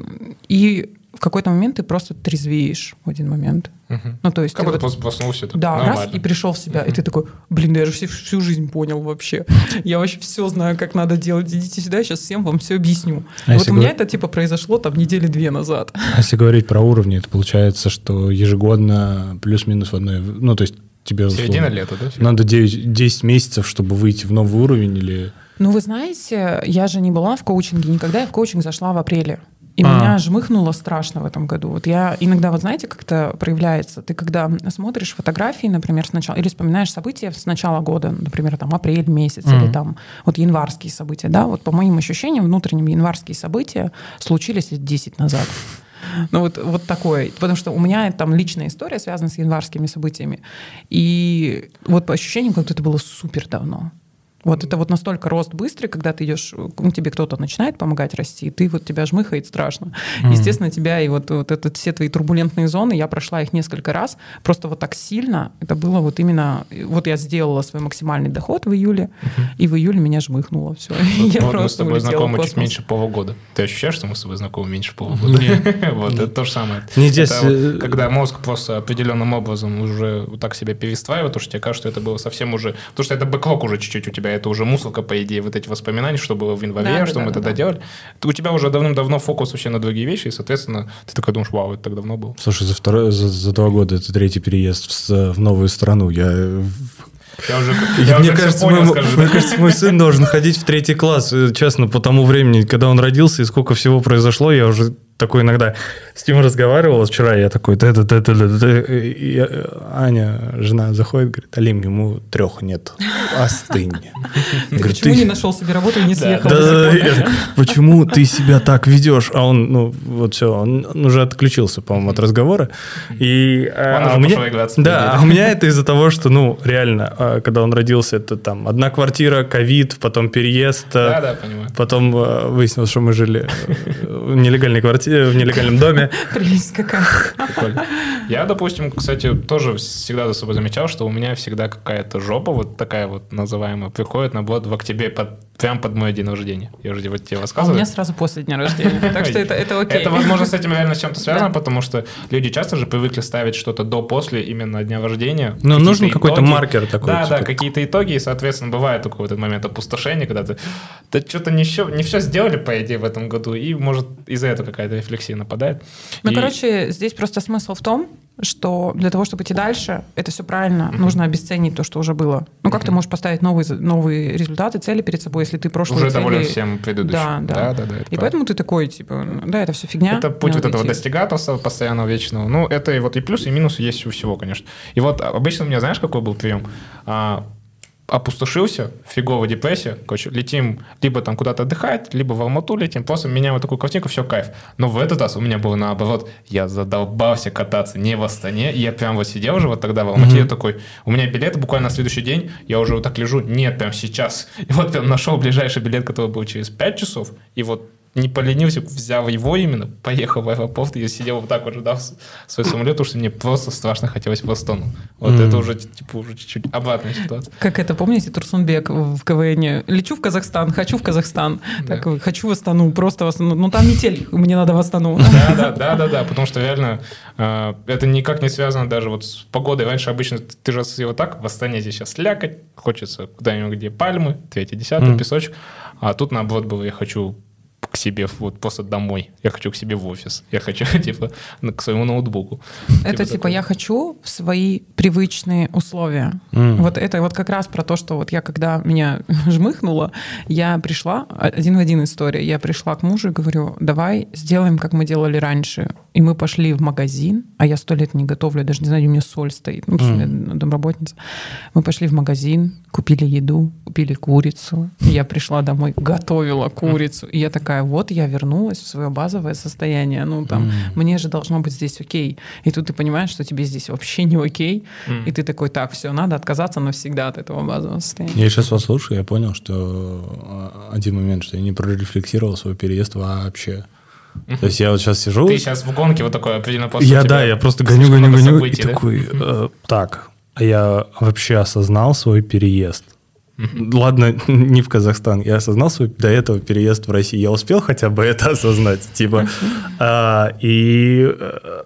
и в какой-то момент ты просто трезвеешь в один момент. Мгм. Ну, то есть Как ты будто вот- просто проснулся. так да, раз нормально. и пришел в себя, и ты такой, блин, да я же всю, всю жизнь понял вообще. Я вообще все знаю, как надо делать. Идите сюда, я сейчас всем вам все объясню. А вот у меня говор- это типа произошло там недели две назад. А Если говорить про уровни, это получается, что ежегодно плюс-минус в одной... Ну, то есть тебе условно, Середина лета, да? надо 9, 10 месяцев, чтобы выйти в новый уровень или... Ну, вы знаете, я же не была в коучинге никогда. Я в коучинг зашла в апреле. И А. меня жмыхнуло страшно в этом году. Вот я иногда, вот знаете, как это проявляется? Ты когда смотришь фотографии, например, сначала, или вспоминаешь события с начала года, например, там апрель месяц, Мгм. или там вот январские события, да, вот по моим ощущениям, внутренним январские события случились лет 10 назад. Ну вот, вот такое. Потому что у меня там личная история связана с январскими событиями. И вот по ощущениям, как будто это было супер давно. Вот это вот настолько рост быстрый, когда ты идешь, ну, тебе кто-то начинает помогать расти, и ты вот тебя жмыхает страшно. Мгм. Естественно, тебя и вот, вот это, все твои турбулентные зоны, я прошла их несколько раз, просто вот так сильно, это было вот именно, вот я сделала свой максимальный доход в июле, и в июле меня жмыхнуло все. Вот *laughs* я мы с тобой знакомы чуть меньше полугода. Ты ощущаешь, что мы с тобой знакомы меньше полугода? *laughs* Вот, это то же самое. Не здесь, вот э, Когда мозг просто определенным образом уже вот так себя перестраивает, потому что тебе кажется, что это было совсем уже... Потому что это бэклог уже чуть-чуть у тебя, это уже мусорка, по идее, вот эти воспоминания, что было в январе, Да, да, что да, мы да, тогда да. делали. То У тебя уже давным-давно фокус вообще на другие вещи, и, соответственно, ты такой думаешь, вау, это так давно было. Слушай, за, второй, за, за два года это третий переезд в, в новую страну. Я, Я уже, *laughs* я- мне, уже кажется, понял, мой, скажи. мне кажется, мой сын должен ходить в третий класс. Э, Честно, по тому времени, когда он родился и сколько всего произошло, я уже такой иногда с ним разговаривал. Вот Вчера я такой, да, да, да, да, да, да. И я- Аня, жена, заходит, говорит, Алим, ему трех нет. Остынь. Ты *laughs* Говорит, почему «Ты- не нашел себе работу и не съехал? Почему ты себя так ведешь? А он, ну, вот все, он, уже отключился, по-моему, от разговора. И, а, а у меня, да, а у меня это из-за того, что, ну, реально, а, когда он родился, это там одна квартира, ковид, потом переезд, а, Да, да, понимаю. потом а, выяснилось, что мы жили э, в нелегальной квартире, в нелегальном доме. *laughs* Прелесть какая. Прикольно. Я, допустим, кстати, тоже всегда за собой замечал, что у меня всегда какая-то жопа вот такая вот называемая приходит на в октябре под, прям под мой день рождения. Я уже вот тебе А у рассказывал. меня сразу после дня рождения. Так что это, это окей. Это, возможно, с этим реально с чем-то связано, потому что люди часто же привыкли ставить что-то до-после именно дня рождения. Ну, нужен какой-то маркер такой, Да, да, типа. какие-то итоги, и, соответственно, бывает такой вот этот момент опустошения, когда ты да что-то не все, не все сделали, по идее, в этом году, и, может, из-за этого какая-то рефлексия нападает. Ну, И- короче, здесь просто смысл в том, что для того, чтобы идти дальше, это все правильно, нужно обесценить то, что уже было. Ну, как ты можешь поставить новые, новые результаты, цели перед собой, если ты прошлые уже цели... доволен всем предыдущим. Да, да. да, да, да, И правда. поэтому ты такой, типа, да, это все фигня. Это путь вот этого идти. достигаторства постоянного, вечного. Ну, это и вот и плюсы, и минусы есть у всего, конечно. И вот а, обычно у меня, знаешь, какой был прием? Опустошился, фиговая депрессия, короче, летим либо там куда-то отдыхать, либо в Алмату летим, просто меняем вот такую картинку, все, кайф. Но в этот раз у меня было наоборот, я задолбался кататься не в Астане, я прям вот сидел уже вот тогда в Алмате, я такой, у меня билет буквально на следующий день, я уже вот так лежу, нет, прям сейчас. И вот прям нашел ближайший билет, который был через 5 часов, и вот не поленился, взял его именно, поехал в аэропорт, и я сидел вот так вот ждал свой самолет, потому что мне просто страшно хотелось в Астану. Вот Мгм. это уже, типа, уже чуть-чуть обратная ситуация. Как это, помните, Турсунбек в КВН? Лечу в Казахстан, хочу в Казахстан. Да. Так, хочу в Астану, просто в Астану. Ну, там метель, мне надо в Астану. Да, да, да, да, да, потому что реально э, это никак не связано даже вот с погодой. Раньше обычно ты же вот так, в Астане здесь сейчас лякать, хочется куда-нибудь, где пальмы, третий, десятый, песочек. А тут наоборот было, я хочу к себе вот просто домой. Я хочу к себе в офис. Я хочу, *laughs* типа, на- к своему ноутбуку. Это типа я хочу в свои привычные условия. Вот это вот как раз про то, что вот я когда меня *laughs* жмыхнуло, я пришла, один в один история, я пришла к мужу и говорю, давай сделаем, как мы делали раньше. И мы пошли в магазин, а я сто лет не готовлю, даже не знаю, у меня соль стоит, ну, потому что я домработница. Мы пошли в магазин, купили еду, купили курицу. Я пришла домой, готовила курицу. И я такая, вот я вернулась в свое базовое состояние. Ну, там, мне же должно быть здесь окей. И тут ты понимаешь, что тебе здесь вообще не окей. И ты такой, так, все, надо отказаться навсегда от этого базового состояния. Я сейчас вас слушаю, я понял, что а, один момент, что я не прорефлексировал свой переезд вообще. То есть я вот сейчас сижу... Ты сейчас в гонке вот такой определенно после Я, да, я просто гоню, гоню, гоню, событий, и да? такой, э, так, а я вообще осознал свой переезд. Ладно, *laughs* не в Казахстан. Я осознал свой до этого переезд в Россию. Я успел хотя бы это *laughs* осознать, типа. А, и э,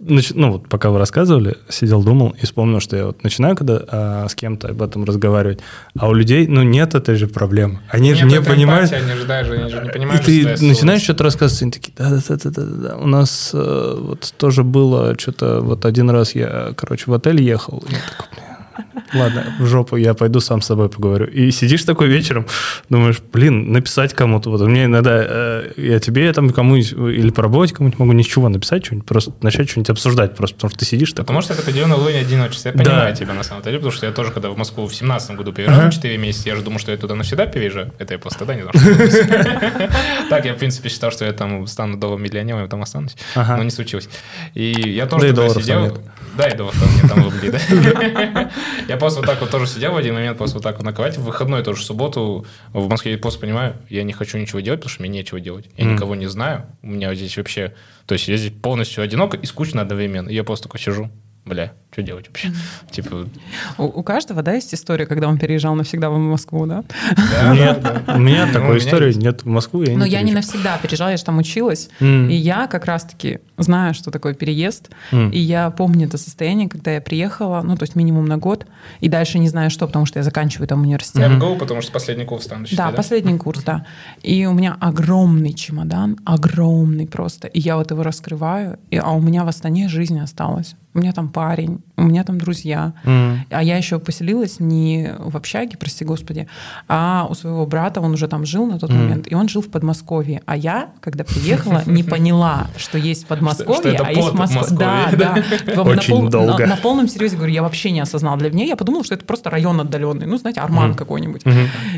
ну вот пока вы рассказывали, сидел, думал и вспомнил, что я вот начинаю когда а, с кем-то об этом разговаривать, а у людей, ну нет этой же проблемы. Они же Нет не этой понимают. эмпатии, Они же даже, они же не И понимают, ты что стресс начинаешь что-то рассказывать, они такие, да-да-да-да-да, у нас э, вот тоже было что-то, вот один раз я, короче, в отель ехал, и я такой, «Бля, ладно, в жопу, я пойду сам с собой поговорю. И сидишь такой вечером, думаешь, блин, написать кому-то, вот мне иногда, э, я тебе там кому-нибудь, или по работе кому-нибудь могу ничего написать, что-нибудь, просто начать что-нибудь обсуждать, просто потому что ты сидишь такой, Потому что это определенный уровень одиночества. Я Да. понимаю тебя на самом деле, потому что я тоже, когда в Москву в 17 году переезжал на 4 месяца, я же думал, что я туда навсегда переезжаю. Это я просто тогда не знал, что. Так, я, в принципе, считал, что я там стану долларом миллионером и там останусь. Ага. Но не случилось. И я Да тоже и туда долларов там сидел. Да, и долларов там нет, там рубли, да. *laughs* Я просто вот так вот тоже сидел в один момент, просто вот так вот на кровати. В выходной тоже в субботу в Москве я просто понимаю, я не хочу ничего делать, потому что мне нечего делать. Я никого не знаю. У меня здесь вообще... То есть я здесь полностью одиноко и скучно одновременно. И я просто такой сижу. Бля, что делать вообще? Типа, У, у каждого, да, есть история, когда он переезжал навсегда в Москву, да? да, нет, да, *laughs* да. у меня *laughs* Ну, у такой меня истории нет в Москву, я Но не я не навсегда переезжала, я же там училась. И я как раз-таки знаю, что такое переезд. И я помню это состояние, когда я приехала, ну, то есть минимум на год, и дальше не знаю что, потому что я заканчиваю там университет. Я МГУ, потому что последний курс там начали, Да, последний курс, да. И у меня огромный чемодан, огромный просто. И я вот его раскрываю, и, а у меня в Астане жизнь осталась. У меня там парень, у меня там друзья. М. А я еще поселилась не в общаге, прости господи, а у своего брата, он уже там жил на тот Мгм. момент, и он жил в Подмосковье. А я, когда приехала, не поняла, что есть Подмосковье, а есть Москва. Да, да. На Очень долго. На полном серьезе говорю, я вообще не осознала. Для меня я подумала, что это просто район отдаленный. Ну, знаете, Арман какой-нибудь.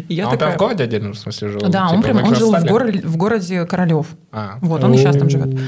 И я а он прям в городе отдельно, в смысле, жил? Да, он Типа, прям, он жил в, городе, в городе Королев. А, Вот, он и сейчас там живет.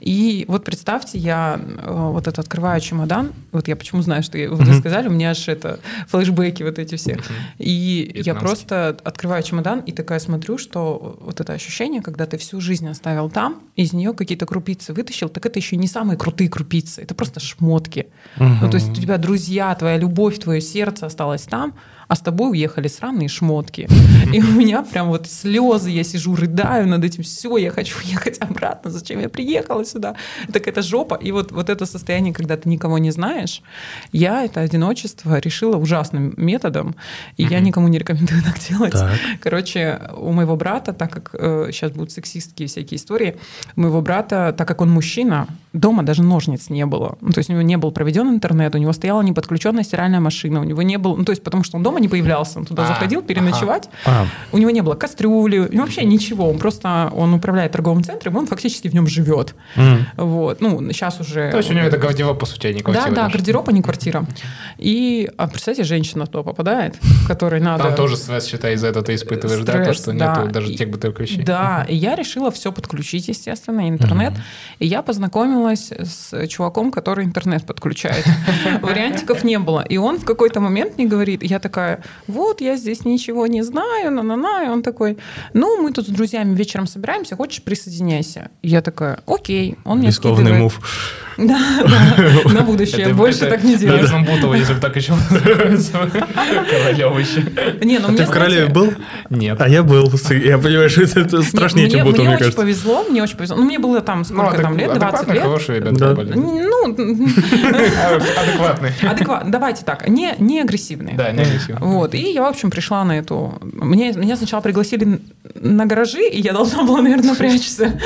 И вот представьте, я э, вот это открываю чемодан, вот я почему знаю, что я- вы сказали, у меня аж это флешбеки вот эти все. И я просто открываю чемодан и такая смотрю, что вот это ощущение, когда ты всю жизнь оставил там, из нее какие-то крупицы вытащил, так это еще не самые крутые крупицы, это просто шмотки. Ну, то есть у тебя друзья, твоя любовь, твое сердце осталось там, а с тобой уехали сраные шмотки. *laughs* И у меня прям вот слезы, я сижу, рыдаю над этим, все, я хочу уехать обратно, зачем я приехала сюда? Так это жопа. И вот, вот это состояние, когда ты никого не знаешь, я это одиночество решила ужасным методом, и я никому не рекомендую *laughs* так делать. Так. Короче, у моего брата, так как э, сейчас будут сексистские всякие истории, у моего брата, так как он мужчина, дома даже ножниц не было. Ну, то есть у него не был проведен интернет, у него стояла неподключенная стиральная машина, у него не было, ну, то есть потому что он дома не появлялся, он туда А, заходил переночевать, А, у него не было кастрюли, ну, вообще ничего, он просто, он управляет торговым центром, он фактически в нем живет. м. Вот, ну, сейчас уже... То есть у него это гардероб, по сути, а не квартира. Да, да, даже. гардероб, а не квартира. И, а представьте, женщина туда попадает, которой надо... Там тоже стресс, считай, из-за этого ты испытываешь, да, то, Стресс, что да. нету даже И- тех бытовых вещей. Да, и я решила все подключить, естественно, интернет. И я познакомилась с чуваком, который интернет подключает. *laughs* Вариантиков не было. И он в какой-то момент мне говорит, я такая, вот, я здесь ничего не знаю, на-на-на. И он такой, ну, мы тут с друзьями вечером собираемся, хочешь, присоединяйся. И я такая, окей. Он мне Рискованный скидывает. мув. Да, да, на будущее. Это- Больше это так не делаю. Лесном Бутово, если бы так еще называется. Королёв еще. Не, ну А мне, ты в Королеве был? Нет. А я был. Я понимаю, что это- это страшнее, чем Бутово, мне мне очень повезло, мне очень повезло. Ну, мне было там сколько адек- там лет, 20 адекватные, лет. хорошие ребята были. Ну, Адекватный. адекватно. Давайте так, не, агрессивные. Да, не агрессивно. Вот, и я, в общем, пришла на эту... Мне, меня сначала пригласили на гаражи, и я должна была, наверное, *laughs* прячься.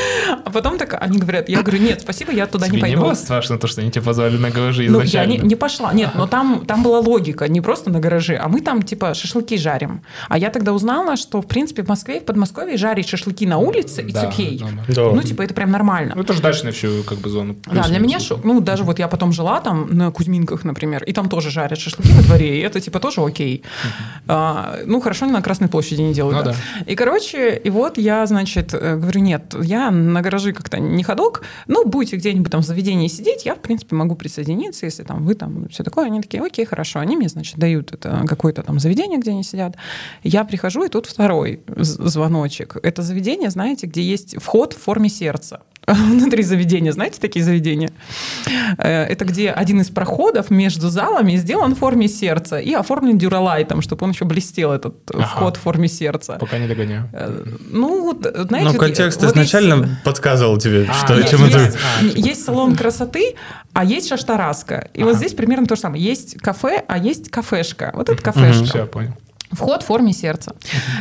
А потом так они говорят, я говорю, нет, спасибо, я туда Тебе не пойду. не было страшно то, что они тебя позвали на гаражи Ну, я изначально? не, не пошла. Нет, но там, там была логика, не просто на гараже, а мы там, типа, шашлыки жарим. А я тогда узнала, что, в принципе, в Москве, в Подмосковье жарить шашлыки на улице, it's Да, окей. да. Ну, типа, это прям нормально. Ну, это же дачная всю как бы зону. Да, для меня шок. Ну, даже вот я потом жила там на Кузьминках, например, и там тоже жарят шашлыки во дворе, и это типа тоже окей. А, ну, хорошо, не на Красной площади не делают. Ну да. И, короче, и вот я, значит, э, говорю, нет, я на гаражи как-то не ходок, ну, будете где-нибудь там в заведении сидеть, я, в принципе, могу присоединиться, если там вы там все такое. Они такие, окей, хорошо. Они мне, значит, дают это какое-то там заведение, где они сидят. Я прихожу, и тут второй звоночек. Это заведение, знаете, где есть вход в форме сердца. *laughs* Внутри заведения, знаете такие заведения? Э, Это где один из проходов между залами сделан в форме сердца и оформлен дюралайтом, чтобы он еще блестел, этот Ага. вход в форме сердца. Пока не догоняю. Ну, вот, знаете... Ну, контекст вот изначально есть- подсказывал тебе, А, что нет, чем это... есть, А, типа. есть салон красоты, а есть шаштараска. И вот здесь примерно то же самое. Есть кафе, а есть кафешка. Вот это кафешка. Все, понял. Вход в форме сердца.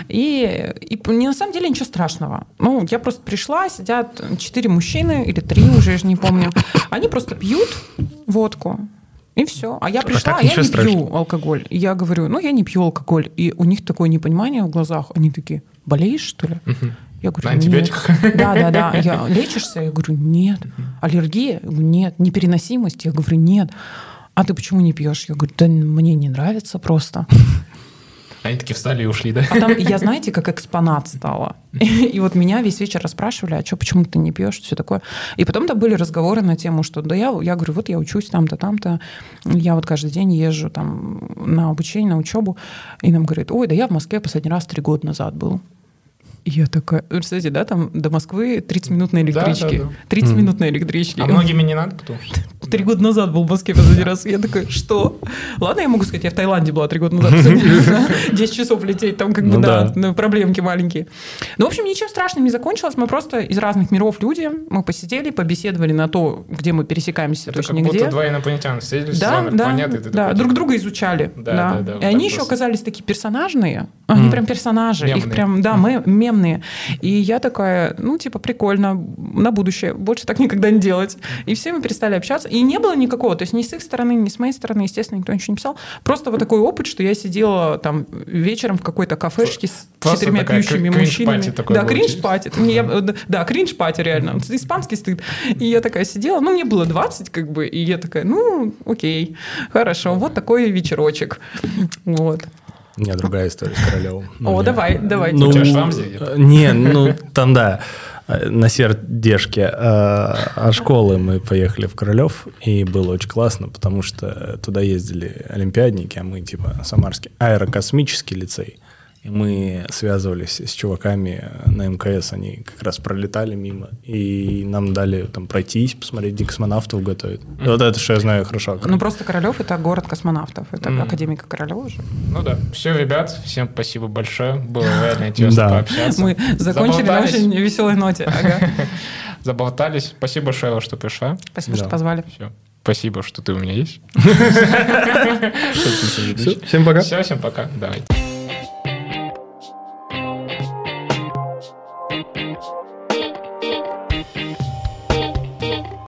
И, и не, на самом деле ничего страшного. Ну, я просто пришла, сидят четыре мужчины, или три уже, я же не помню. Они просто пьют водку. И все. А я пришла, так а я не страшного. пью алкоголь. И я говорю, ну, я не пью алкоголь. И у них такое непонимание в глазах. Они такие, болеешь, что ли? Я говорю, На антибиотиках? Нет. *laughs* Да, да, да. Я лечишься? Я говорю, нет. Аллергия? Нет. Непереносимость? Я говорю, нет. А ты почему не пьешь? Я говорю, да мне не нравится просто. Они такие встали и ушли, да? А там, я, знаете, как экспонат стала. И вот меня весь вечер расспрашивали, а что, почему ты не пьешь, все такое. И потом-то были разговоры на тему, что да я, я говорю, вот я учусь там-то, там-то, я вот каждый день езжу там на обучение, на учебу, и нам говорит, ой, да я в Москве последний раз три года назад был. И я такая, вы представляете, да, там до Москвы 30 минут на Да, да, электричке. да. 30 минут на электричке. А многими не надо, потому что... *laughs* Три года назад был в Москве последний раз. Я такая, что? Ладно, я могу сказать, я в Таиланде была три года назад. последний раз. 10 часов лететь, там как бы, Ну да, да. проблемки маленькие. Ну, в общем, ничем страшным не закончилось. Мы просто из разных миров люди. Мы посидели, побеседовали на то, где мы пересекаемся, Это точно как будто нигде. два инопланетяна встретились с Да, да, да, такой, друг типа, друга изучали. Да, Да, да, да, И вот они еще просто. оказались такие персонажные. Они прям персонажи. Их прям, да, мем- мемные. И я такая, ну, типа, прикольно, на будущее. Больше так никогда не делать. И все мы перестали общаться. И не было никакого. То есть ни с их стороны, ни с моей стороны, естественно, никто ничего не писал. Просто вот такой опыт, что я сидела там вечером в какой-то кафешке с Просто четырьмя пьющими мужчинами. такой Да, кринж-пати. Э, Да, кринж-пати реально. Испанский стыд. И я такая сидела, ну, мне было 20, как бы, и я такая, ну, окей, хорошо, вот такой вечерочек. Вот. У меня другая история с Королевым. О, меня- давай, давай. Ну, У тебя шрам здесь где-то? э, Не, ну там да, на сердешке. э, А школы мы поехали в Королев, и было очень классно, потому что туда ездили олимпиадники, а мы типа самарский аэрокосмический лицей. Мы связывались с чуваками на МКС, они как раз пролетали мимо, и нам дали там пройтись, посмотреть, где космонавтов готовят. И Вот это, что я знаю хорошо. Ну, просто Королев это город космонавтов. Это Мгм. академика Королева же. Ну да. Все, ребят, всем спасибо большое. Было реально интересно Да. пообщаться. Мы закончили на очень веселой ноте. *laughs* Заболтались. Спасибо большое, что пришла. Спасибо, что позвали. Все. Спасибо, что ты у меня есть. *laughs* Всем пока. Все, всем пока. Давайте.